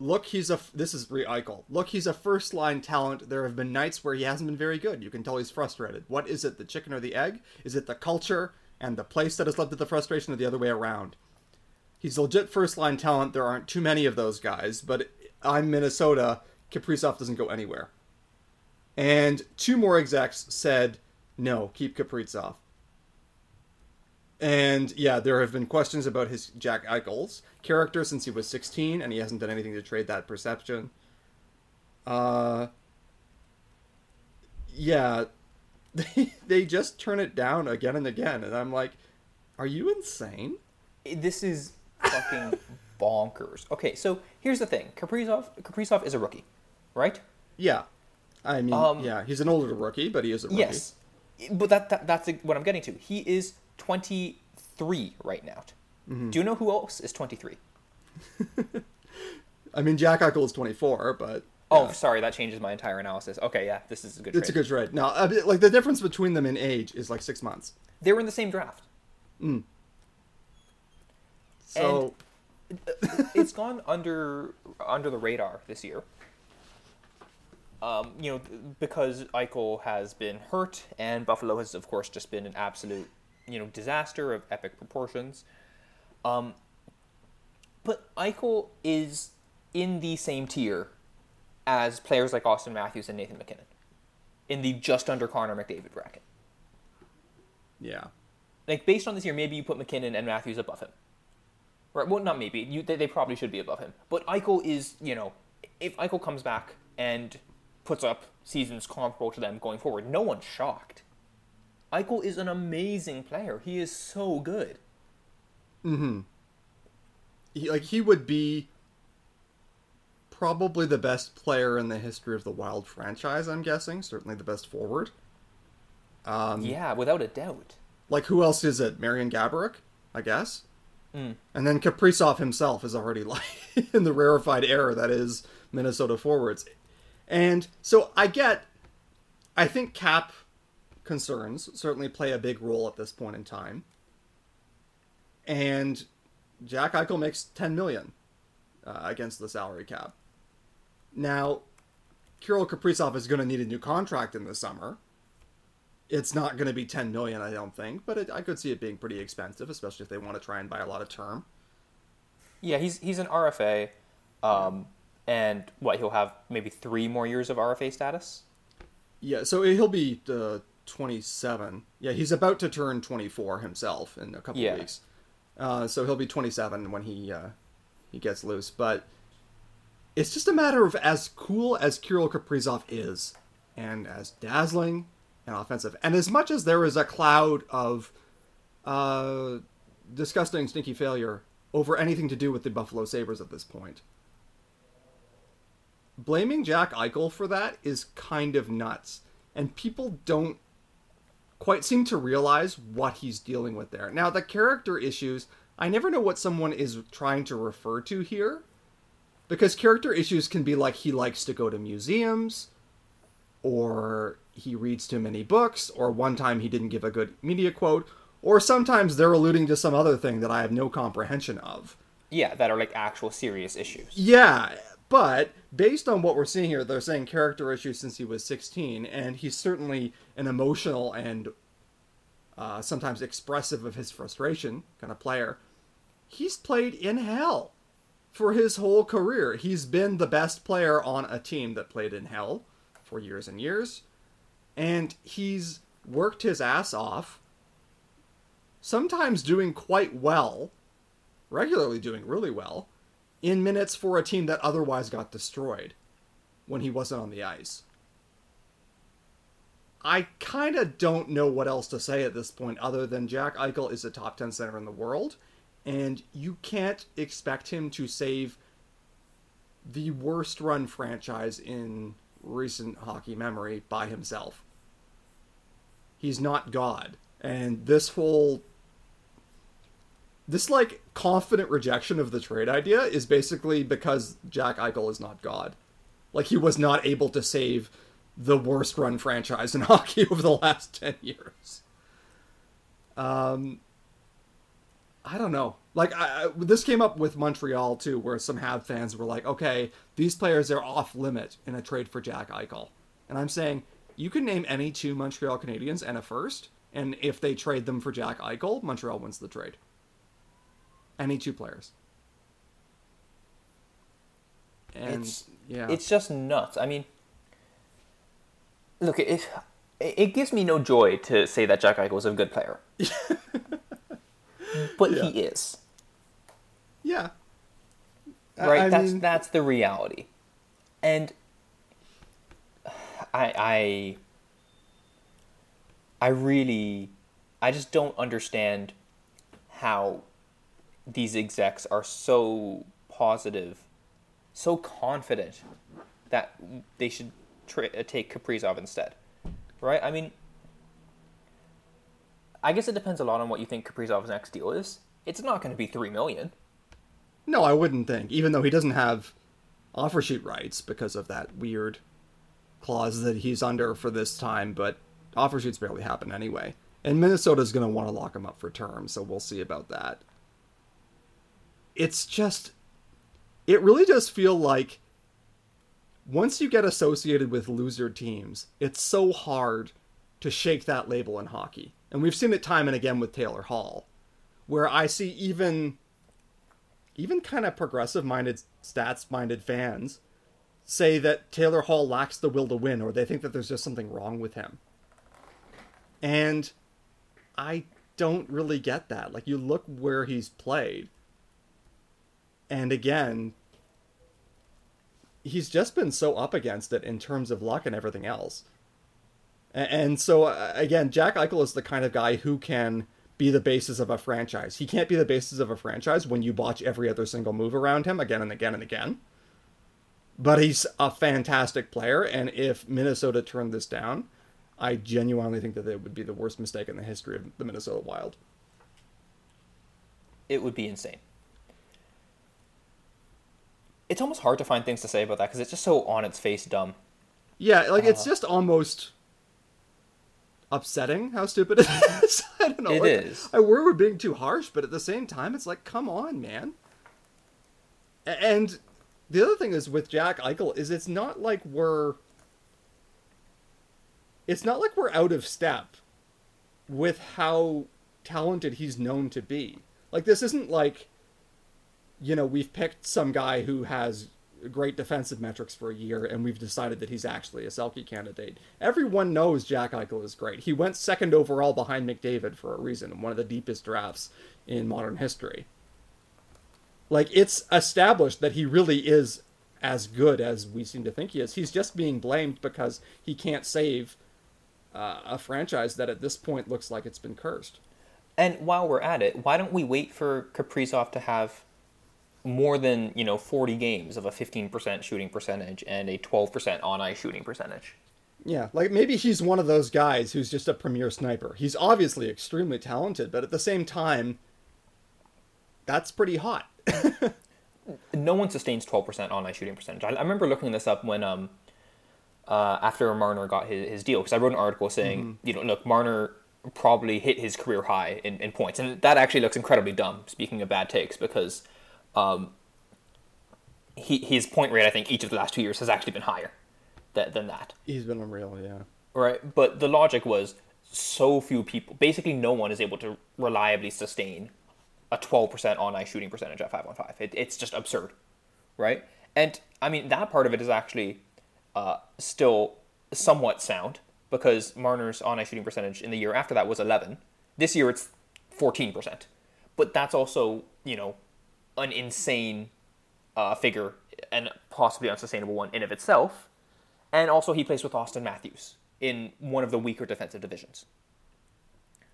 Speaker 3: look, he's a, this is Re Eichel, look, he's a first line talent. There have been nights where he hasn't been very good. You can tell he's frustrated. What is it, the chicken or the egg? Is it the culture and the place that has led to the frustration or the other way around? He's legit first line talent. There aren't too many of those guys, but I'm Minnesota. Kaprizov doesn't go anywhere. And two more execs said, no, keep Kaprizov. And yeah, there have been questions about his Jack Eichel's character since he was 16, and he hasn't done anything to trade that perception. Uh, yeah, they they just turn it down again and again, and I'm like, are you insane?
Speaker 2: This is fucking bonkers. Okay, so here's the thing: Kaprizov, Kaprizov is a rookie, right?
Speaker 3: Yeah, I mean, um, yeah, he's an older rookie, but he is a rookie. Yes,
Speaker 2: but that, that that's what I'm getting to. He is 23 right now. Mm-hmm. Do you know who else is 23?
Speaker 3: I mean, Jack Eichel is 24, but.
Speaker 2: Oh, sorry, that changes my entire analysis. Okay, yeah, this is a good.
Speaker 3: It's a good trade. Now, like the difference between them in age is like six months.
Speaker 2: They were in the same draft.
Speaker 3: Mm. So
Speaker 2: and it's gone under under the radar this year. Um, you know, because Eichel has been hurt, and Buffalo has, of course, just been an absolute, you know, disaster of epic proportions. Um, but Eichel is in the same tier as players like Auston Matthews and Nathan MacKinnon, in the just under Connor McDavid bracket.
Speaker 3: Yeah.
Speaker 2: Like based on this year, maybe you put MacKinnon and Matthews above him. Right. Well, not maybe. You, they, they probably should be above him. But Eichel is, you know, if Eichel comes back and puts up seasons comparable to them going forward, no one's shocked. Eichel is an amazing player. He is so good.
Speaker 3: Mm-hmm. He, like he would be probably the best player in the history of the Wild franchise. I'm guessing certainly the best forward.
Speaker 2: Um, yeah, without a doubt.
Speaker 3: Like who else is it? Marian Gaborik, I guess. Mm. And then Kaprizov himself is already like in the rarefied air that is Minnesota forwards. And so I get, I think cap concerns certainly play a big role at this point in time. And Jack Eichel makes 10 million uh, against the salary cap. Now, Kirill Kaprizov is going to need a new contract in the summer it's not going to be 10 million i don't think but it, i could see it being pretty expensive especially if they want to try and buy a lot of term
Speaker 2: yeah he's he's an rfa um, and what he'll have maybe three more years of RFA status.
Speaker 3: Yeah, so he'll be uh, 27. Yeah, he's about to turn 24 himself in a couple
Speaker 2: Yeah.
Speaker 3: weeks. Uh, so he'll be 27 when he uh, he gets loose. But it's just a matter of as cool as Kirill Kaprizov is, and as dazzling and offensive, and as much as there is a cloud of uh, disgusting, stinky failure over anything to do with the Buffalo Sabres at this point. Blaming Jack Eichel for that is kind of nuts, and people don't quite seem to realize what he's dealing with there. Now, the character issues, I never know what someone is trying to refer to here, because character issues can be like he likes to go to museums, or he reads too many books, or one time he didn't give a good media quote, or sometimes they're alluding to some other thing that I have no comprehension of.
Speaker 2: Yeah, that are like actual serious issues.
Speaker 3: Yeah, but based on what we're seeing here, they're saying character issues since he was 16, and he's certainly an emotional and uh, sometimes expressive of his frustration kind of player. He's played in hell for his whole career. He's been the best player on a team that played in hell for years and years, and he's worked his ass off, sometimes doing quite well, regularly doing really well in minutes for a team that otherwise got destroyed when he wasn't on the ice. I kind of don't know what else to say at this point other than Jack Eichel is a top 10 center in the world, and you can't expect him to save the worst run franchise in recent hockey memory by himself. He's not God. And this whole this like confident rejection of the trade idea is basically because Jack Eichel is not God. Like he was not able to save the worst run franchise in hockey over the last 10 years. Um I don't know. Like I, this came up with Montreal too where some Hab fans were like, "Okay, these players are off limit in a trade for Jack Eichel." And I'm saying, you can name any two Montreal Canadiens and a first, and if they trade them for Jack Eichel, Montreal wins the trade any two players. And
Speaker 2: It's-
Speaker 3: yeah,
Speaker 2: It's just nuts. I mean, look, it it gives me no joy to say that Jack Eichel is a good player, but
Speaker 3: Yeah.
Speaker 2: he is.
Speaker 3: yeah.
Speaker 2: Right
Speaker 3: I
Speaker 2: that's
Speaker 3: mean,
Speaker 2: that's the reality and i i i really i just don't understand how these execs are so positive so confident that they should tra- uh, take kaprizov instead right i mean i guess it depends a lot on what you think kaprizov's next deal is it's not going to be 3 million
Speaker 3: no, I wouldn't think. Even though he doesn't have offer sheet rights because of that weird clause that he's under for this time, but offer sheets barely happen anyway. And Minnesota's going to want to lock him up for term, so we'll see about that. It's just, it really does feel like once you get associated with loser teams, it's so hard to shake that label in hockey. And we've seen it time and again with Taylor Hall, where I see even even kind of progressive minded stats minded fans say that Taylor Hall lacks the will to win or they think that there's just something wrong with him. And I don't really get that. Like you look where he's played and again he's just been so up against it in terms of luck and everything else. And so uh, again, Jack Eichel is the kind of guy who can be the basis of a franchise. He can't be the basis of a franchise when you botch every other single move around him again and again and again. But he's a fantastic player, and if Minnesota turned this down, I genuinely think that it would be the worst mistake in the history of the Minnesota Wild.
Speaker 2: it would be insane. It's almost hard to find things to say about that because it's just so on its face dumb.
Speaker 3: Yeah, like it's uh-huh. just almost upsetting how stupid it is. I don't know.
Speaker 2: It
Speaker 3: like,
Speaker 2: is.
Speaker 3: I worry we're being too harsh, but at the same time, it's like, come on, man. And the other thing is with Jack Eichel is it's not like we're it's not like we're out of step with how talented he's known to be. Like this isn't like you know, we've picked some guy who has great defensive metrics for a year, and we've decided that he's actually a Selke candidate. Everyone knows Jack Eichel is great. He went second overall behind McDavid for a reason, one of the deepest drafts in modern history. Like, it's established that he really is as good as we seem to think he is. He's just being blamed because he can't save uh, a franchise that at this point looks like it's been cursed.
Speaker 2: And while we're at it, why don't we wait for Kaprizov to have more than you know 40 games of a 15% shooting percentage and a 12% on ice shooting percentage?
Speaker 3: Yeah, like maybe he's one of those guys who's just a premier sniper. He's obviously extremely talented, but at the same time, that's pretty hot.
Speaker 2: no one sustains 12% on ice shooting percentage. I, I, remember looking this up when um uh, after Marner got his, his deal because I wrote an article saying mm-hmm. you know look Marner probably hit his career high in, in points and that actually looks incredibly dumb speaking of bad takes because um, he his point rate I think each of the last two years has actually been higher than, than that.
Speaker 3: He's been unreal, yeah.
Speaker 2: Right, but the logic was so few people, basically no one is able to reliably sustain a 12% on ice shooting percentage at 5 on 5. It, it's just absurd, right? And I mean, that part of it is actually uh, still somewhat sound because Marner's on ice shooting percentage in the year after that was 11. This year it's 14%. But that's also, you know, an insane uh, figure and possibly unsustainable one in of itself. And also, he plays with Auston Matthews in one of the weaker defensive divisions.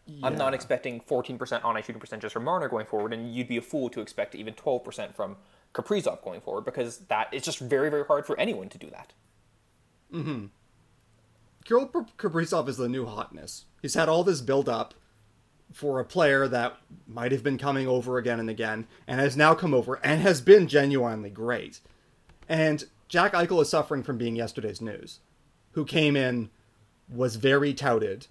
Speaker 2: Yeah. I'm not expecting 14% on ice shooting percentages from Marner going forward, and you'd be a fool to expect even 12% from Kaprizov going forward because that is just very, very hard for anyone to do that.
Speaker 3: Mm-hmm. Kirill Kaprizov is the new hotness. He's had all this build up for a player that might have been coming over again and again and has now come over and has been genuinely great. And Jack Eichel is suffering from being yesterday's news, who came in, was very touted,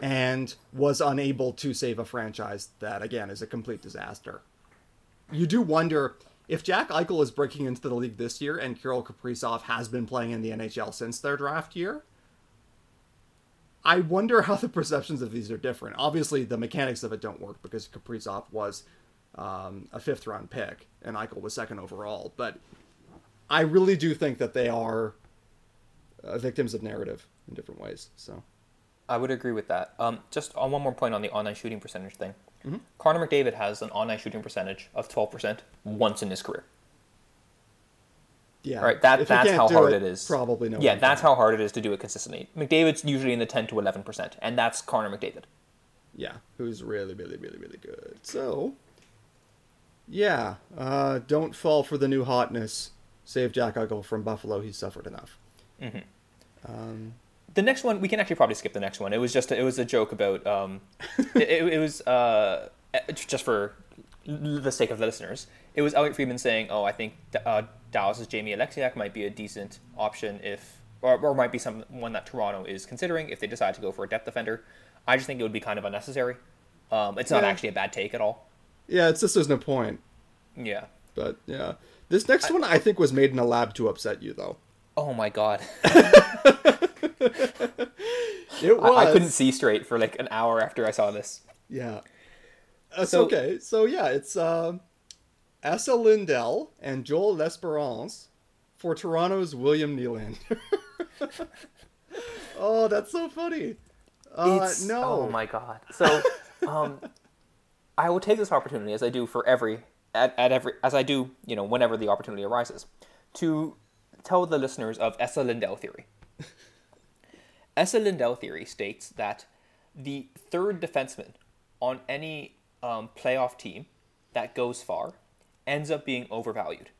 Speaker 3: and was unable to save a franchise that, again, is a complete disaster. You do wonder if Jack Eichel is breaking into the league this year and Kirill Kaprizov has been playing in the NHL since their draft year, I wonder how the perceptions of these are different. Obviously, the mechanics of it don't work because Kaprizov was um, a fifth round pick and Eichel was second overall. But I really do think that they are uh, victims of narrative in different ways. So
Speaker 2: I would agree with that. Um, just on one more point on the online shooting percentage thing. Mm-hmm. Connor McDavid has an online shooting percentage of 12% once in his career.
Speaker 3: Yeah.
Speaker 2: Right. That that's how hard it, it is.
Speaker 3: Probably no.
Speaker 2: Yeah, that's how hard it is to do it consistently. McDavid's usually in the ten to eleven percent, and that's Connor McDavid.
Speaker 3: Yeah, who's really, really, really, really good. So, yeah, uh, don't fall for the new hotness. Save Jack Eichel from Buffalo. He's suffered enough.
Speaker 2: Mm-hmm. Um, the next one we can actually probably skip the next one. It was just a, it was a joke about um, it, it, was uh, just for the sake of the listeners. It was Elliotte Friedman saying, "Oh, I think uh, Dallas's Jamie Oleksiak might be a decent option if, or, or might be someone that Toronto is considering if they decide to go for a depth defender. I just think it would be kind of unnecessary. Um, it's not yeah. actually a bad take at all.
Speaker 3: Yeah, it's just there's no point.
Speaker 2: Yeah.
Speaker 3: But yeah, this next I, one I think was made in a lab to upset you though.
Speaker 2: Oh my god.
Speaker 3: it was.
Speaker 2: I, I, couldn't see straight for like an hour after I saw this.
Speaker 3: Yeah. That's so, okay. So yeah, it's um, Esa Lindell and Joel L'Esperance for Toronto's William Nylander. oh, that's so funny. Uh, no.
Speaker 2: Oh my god. So, um, I will take this opportunity as I do for every at, at every as I do you know whenever the opportunity arises to tell the listeners of Esa Lindell theory. Esa Lindell theory states that the third defenseman on any um, playoff team that goes far ends up being overvalued.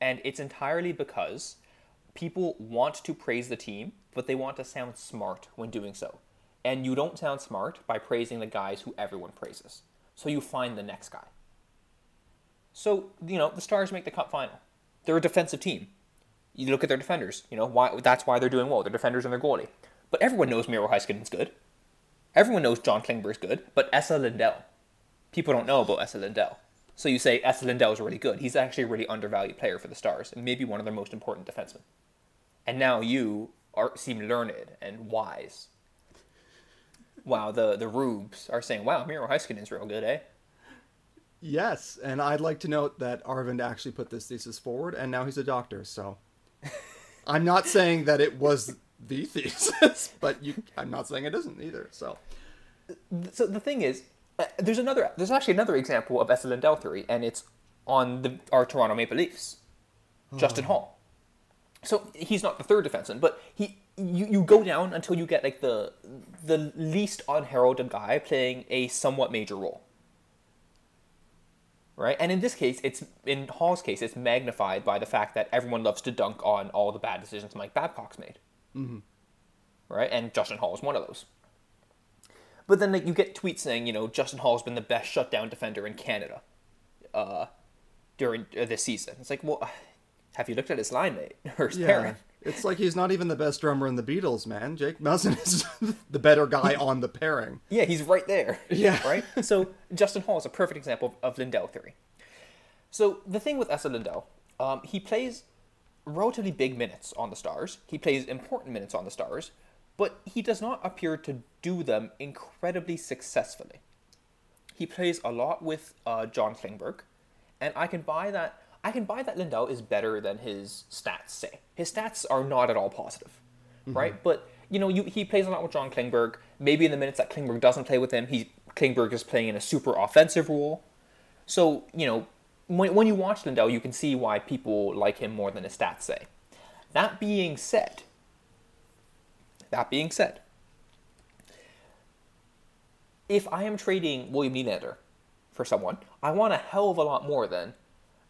Speaker 2: And it's entirely because people want to praise the team, but they want to sound smart when doing so. And you don't sound smart by praising the guys who everyone praises. So you find the next guy. So, you know, the Stars make the cup final. They're a defensive team. You look at their defenders, you know, why that's why they're doing well. Their defenders and their goalie. But everyone knows Miro Heiskanen's good. Everyone knows John Klingberg's good, but Esa Lindell. People don't know about Esa Lindell. So you say Esa Lindell is really good. He's actually a really undervalued player for the Stars, and maybe one of their most important defensemen. And now you are seem learned and wise. Wow, the the rubes are saying, "Wow, Miro Heiskanen's real good, eh?"
Speaker 3: Yes, and I'd like to note that Arvind actually put this thesis forward, and now he's a doctor. So, I'm not saying that it was the thesis, but you, I'm not saying it isn't either. So,
Speaker 2: so the thing is, uh, there's another. There's actually another example of Esa Lindell theory, and it's on the our Toronto Maple Leafs, Justin Holl. So he's not the third defenseman, but he you, you go down until you get like the the least unheralded guy playing a somewhat major role. Right? And in this case, it's in Holl's case, it's magnified by the fact that everyone loves to dunk on all the bad decisions Mike Babcock's made. Mm-hmm. Right? And Justin Holl is one of those. But then like you get tweets saying, you know, Justin Holl's been the best shutdown defender in Canada uh, during uh, this season. It's like, well, have you looked at his line mate or his
Speaker 3: yeah,
Speaker 2: parent?
Speaker 3: it's like he's not even the best drummer in the Beatles, man. Jake Muzzin is the better guy on the pairing.
Speaker 2: Yeah, he's right there.
Speaker 3: Yeah.
Speaker 2: Right? So Justin Holl is a perfect example of Lindell theory. So the thing with Esa Lindell, um, he plays relatively big minutes on the Stars. He plays important minutes on the Stars, but he does not appear to do them incredibly successfully. He plays a lot with uh, John Klingberg, and I can buy that. I can buy that Lindell is better than his stats say. His stats are not at all positive, right? But you know, you, he plays a lot with John Klingberg. Maybe in the minutes that Klingberg doesn't play with him, he Klingberg is playing in a super offensive role. So you know, when, when you watch Lindell, you can see why people like him more than his stats say. That being said, that being said, if I am trading William Nylander for someone, I want a hell of a lot more than,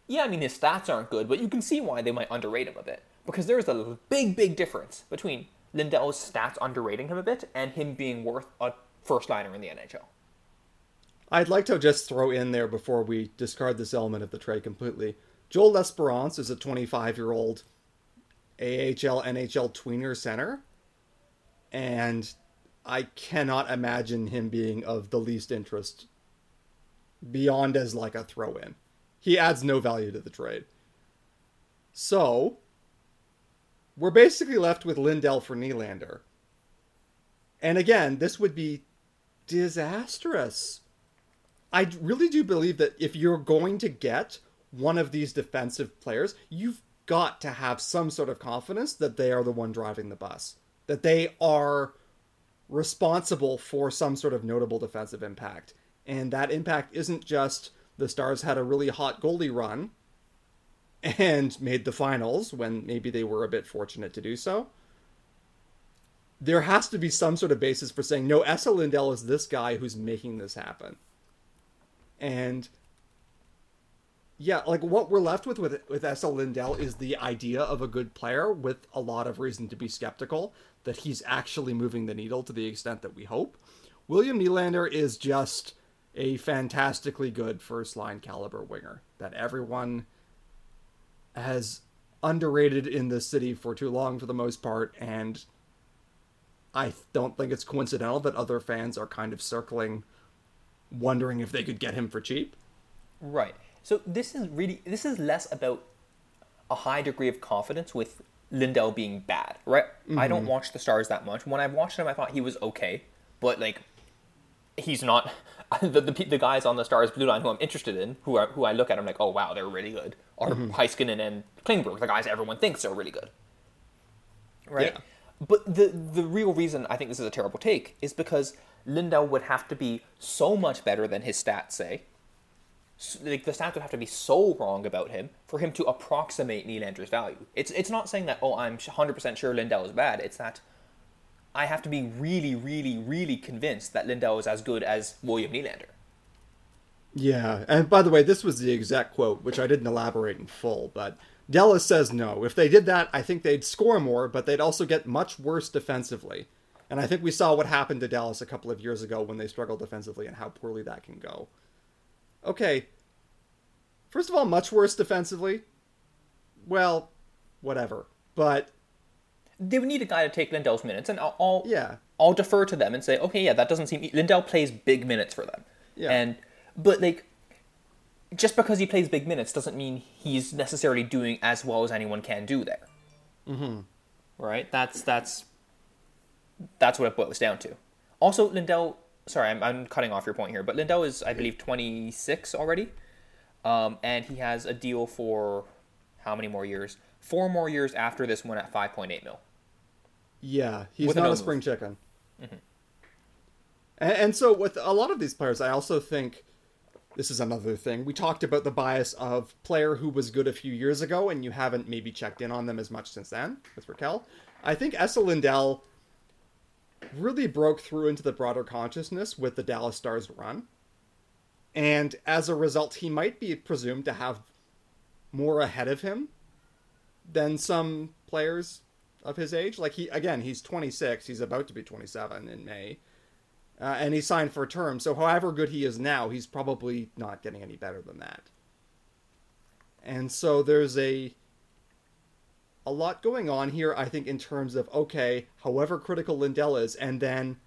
Speaker 2: yeah, I mean, his stats aren't good, but you can see why they might underrate him a bit. Because there's a big, big difference between Lindell's stats underrating him a bit and him being worth a first liner in the NHL.
Speaker 3: I'd like to just throw in there before we discard this element of the trade completely. Joel L'Esperance is a 25 year old AHL NHL tweener center, and I cannot imagine him being of the least interest beyond as like a throw in. He adds no value to the trade. So, we're basically left with Lindell for Nylander. And again, this would be disastrous. I really do believe that if you're going to get one of these defensive players, you've got to have some sort of confidence that they are the one driving the bus, that they are responsible for some sort of notable defensive impact. And that impact isn't just the Stars had a really hot goalie run and made the finals when maybe they were a bit fortunate to do so. There has to be some sort of basis for saying, no, Esa Lindell is this guy who's making this happen. And yeah, like what we're left with with with Esa Lindell is the idea of a good player with a lot of reason to be skeptical that he's actually moving the needle to the extent that we hope. William Nylander is just a fantastically good first line caliber winger that everyone has underrated in the city for too long for the most part and I don't think it's coincidental that other fans are kind of circling wondering if they could get him for cheap.
Speaker 2: Right. So this is really this is less about a high degree of confidence with Lindell being bad, right? Mm-hmm. I don't watch the Stars that much. When I watched him, I thought he was okay, but like he's not the, the, the guys on the Stars blue line who I'm interested in, who are who I look at, I'm like, oh wow, they're really good. Are mm-hmm. Heiskanen and Klingberg, the guys everyone thinks are really good, right? Yeah. But the the real reason I think this is a terrible take is because Lindell would have to be so much better than his stats say. Like the stats would have to be so wrong about him for him to approximate Nylander's value. It's it's not saying that oh I'm 100% sure Lindell is bad. It's that I have to be really, really, really convinced that Lindell is as good as William Nylander.
Speaker 3: Yeah, and by the way, this was the exact quote, which I didn't elaborate in full, but Dallas says no. If they did that, I think they'd score more, but they'd also get much worse defensively. And I think we saw what happened to Dallas a couple of years ago when they struggled defensively and how poorly that can go. Okay. First of all, much worse defensively. Well, whatever. But
Speaker 2: they would need a guy to take Lindell's minutes, and I'll, I'll
Speaker 3: yeah
Speaker 2: I'll defer to them and say, okay, yeah, that doesn't seem Lindell plays big minutes for them.
Speaker 3: Yeah.
Speaker 2: And but like just because he plays big minutes doesn't mean he's necessarily doing as well as anyone can do there.
Speaker 3: Mm-hmm.
Speaker 2: Right? That's that's that's what it boils down to. Also, Lindell sorry, I'm, I'm cutting off your point here, but Lindell is, I believe, 26 already. Um, and he has a deal for how many more years? Four more years after this one at 5.8 mil.
Speaker 3: Yeah, he's
Speaker 2: With a
Speaker 3: not
Speaker 2: no
Speaker 3: a spring
Speaker 2: move.
Speaker 3: chicken. And, and so with a lot of these players, I also think this is another thing. We talked about the bias of player who was good a few years ago, and you haven't maybe checked in on them as much since then with Rakell. I think Esa Lindell really broke through into the broader consciousness with the Dallas Stars run. And as a result, he might be presumed to have more ahead of him than some players of his age. Like he again, he's 26. He's about to be 27 in May, uh, and he signed for a term. So however good he is now, he's probably not getting any better than that. And so there's a a lot going on here. I think in terms of okay, however critical Lindell is, and then.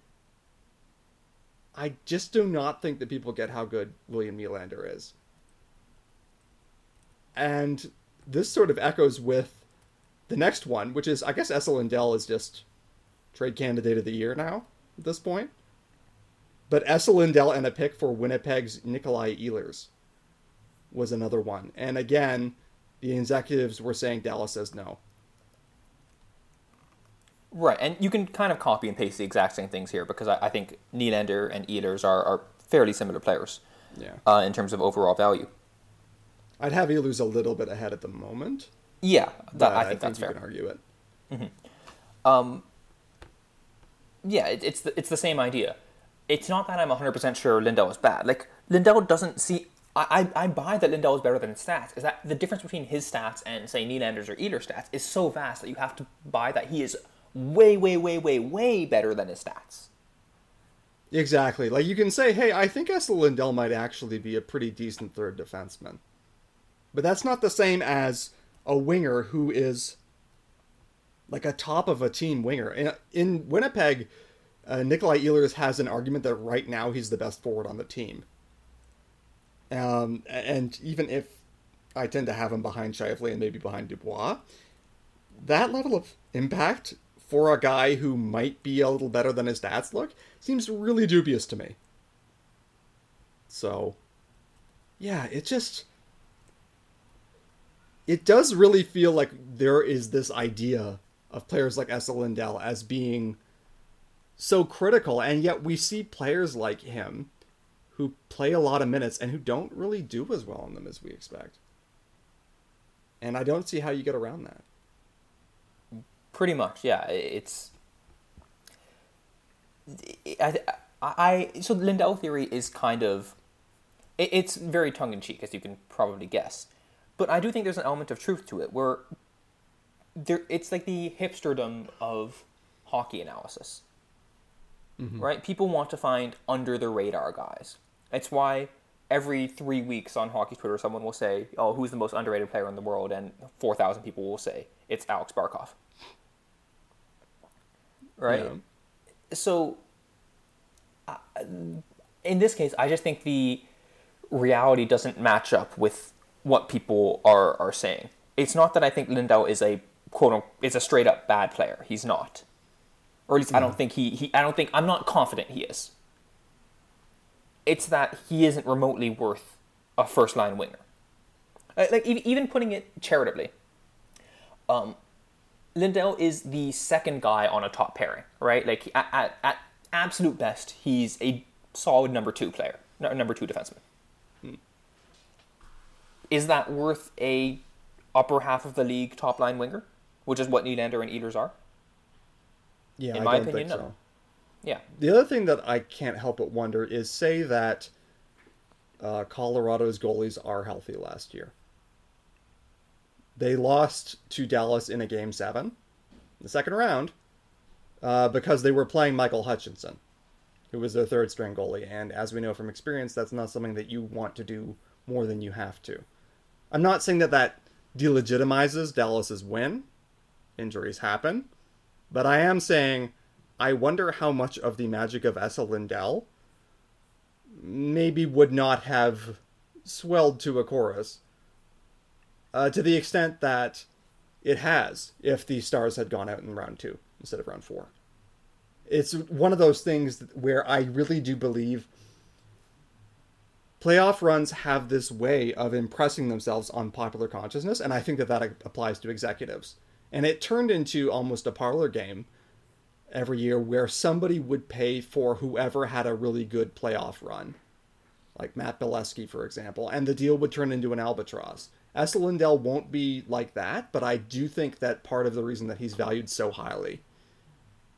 Speaker 3: I just do not think that people get how good William Nylander is. And this sort of echoes with the next one, which is I guess Esa Lindell is just trade candidate of the year now at this point. But Esa Lindell and a pick for Winnipeg's Nikolai Ehlers was another one. And again, the executives were saying Dallas says no.
Speaker 2: Right, and you can kind of copy and paste the exact same things here because I, I think Nylander and Ehlers are, are fairly similar players
Speaker 3: Yeah.
Speaker 2: uh, in terms of overall value.
Speaker 3: I'd have Ehlers a little bit ahead at the moment.
Speaker 2: Yeah, that, I think that's
Speaker 3: you
Speaker 2: fair.
Speaker 3: can argue it.
Speaker 2: Yeah, it, it's the, it's the same idea. It's not that I'm 100% sure Lindell is bad. Like, Lindell doesn't see. I, I, buy that Lindell is better than his stats. Is that the difference between his stats and, say, Nylander's or Ehlers' stats is so vast that you have to buy that he is way, way, way, way, way better than his stats.
Speaker 3: Exactly. Like you can say, hey, I think Esa Lindell might actually be a pretty decent third defenseman. But that's not the same as a winger who is like a top of a team winger. In, in Winnipeg, uh, Nikolai Ehlers has an argument that right now he's the best forward on the team. Um, and even if I tend to have him behind Scheifele and maybe behind Dubois, that level of impact for a guy who might be a little better than his stats look seems really dubious to me. So, yeah, it just. It does really feel like there is this idea of players like Esa Lindell as being so critical, and yet we see players like him who play a lot of minutes and who don't really do as well in them as we expect. And I don't see how you get around that.
Speaker 2: Pretty much, yeah. It's. I, I, so the Lindell theory is kind of. It, it's very tongue in cheek, as you can probably guess. But I do think there's an element of truth to it where there it's like the hipsterdom of hockey analysis. Mm-hmm. Right? People want to find under the radar guys. It's why every three weeks on hockey Twitter, someone will say, "Oh, who's the most underrated player in the world?" and four thousand people will say it's Alex Barkov. Right.
Speaker 3: Yeah.
Speaker 2: So, uh, in this case, I just think the reality doesn't match up with what people are are saying. It's not that I think Lindell is a quote unquote is a straight up bad player. He's not, or at least I don't think he, he I don't think I'm not confident he is. It's that he isn't remotely worth a first line winger. Uh, Like even putting it charitably, um, Lindell is the second guy on a top pairing, right? Like at, at, at absolute best, he's a solid number two player, number two defenseman. Is that worth a upper half of the league top line winger, which is what Nylander and Ehlers are?
Speaker 3: Yeah,
Speaker 2: In
Speaker 3: I
Speaker 2: my
Speaker 3: don't
Speaker 2: opinion,
Speaker 3: think
Speaker 2: no. Yeah,
Speaker 3: The other thing that I can't help but wonder is say that uh, Colorado's goalies are healthy last year. They lost to Dallas in a game seven, the second round, uh, because they were playing Michael Hutchinson, who was their third string goalie. And as we know from experience, that's not something that you want to do more than you have to. I'm not saying that that delegitimizes Dallas's win. Injuries happen. But I am saying I wonder how much of the magic of Esa Lindell maybe would not have swelled to a chorus uh, to the extent that it has if the Stars had gone out in round two instead of round four. it's one of those things where I really do believe playoff runs have this way of impressing themselves on popular consciousness, and I think that that applies to executives. And it turned into almost a parlor game every year where somebody would pay for whoever had a really good playoff run, like Matt Beleskey, for example, and the deal would turn into an albatross. Esa Lindell won't be like that, but I do think that part of the reason that he's valued so highly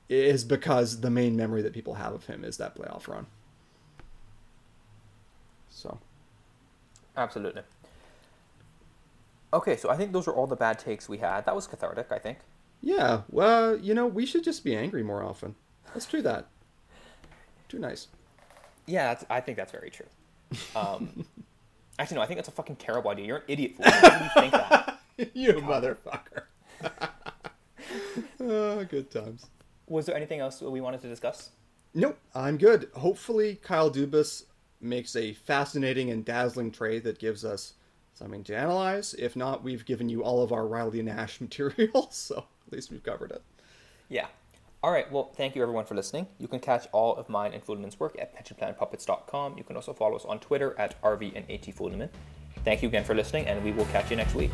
Speaker 3: is because the main memory that people have of him is that playoff run. So,
Speaker 2: absolutely. Okay, so I think those are all the bad takes we had. That was cathartic, I think.
Speaker 3: Yeah, well, you know, we should just be angry more often. Let's do that. Too nice.
Speaker 2: Yeah, I think that's very true. Um, actually, no, I think that's a fucking terrible idea. You're an idiot. You think that?
Speaker 3: you motherfucker. oh, good times.
Speaker 2: Was there anything else we wanted to discuss?
Speaker 3: Nope, I'm good. Hopefully, Kyle Dubas makes a fascinating and dazzling trade that gives us something to analyze. If not, we've given you all of our Riley Nash material, so at least we've covered it.
Speaker 2: Yeah. All right. Well, thank you everyone for listening. You can catch all of mine and Fulemin's work at pensionplanpuppets.com. You can also follow us on Twitter at RV and AT Fulemin. Thank you again for listening, and we will catch you next week.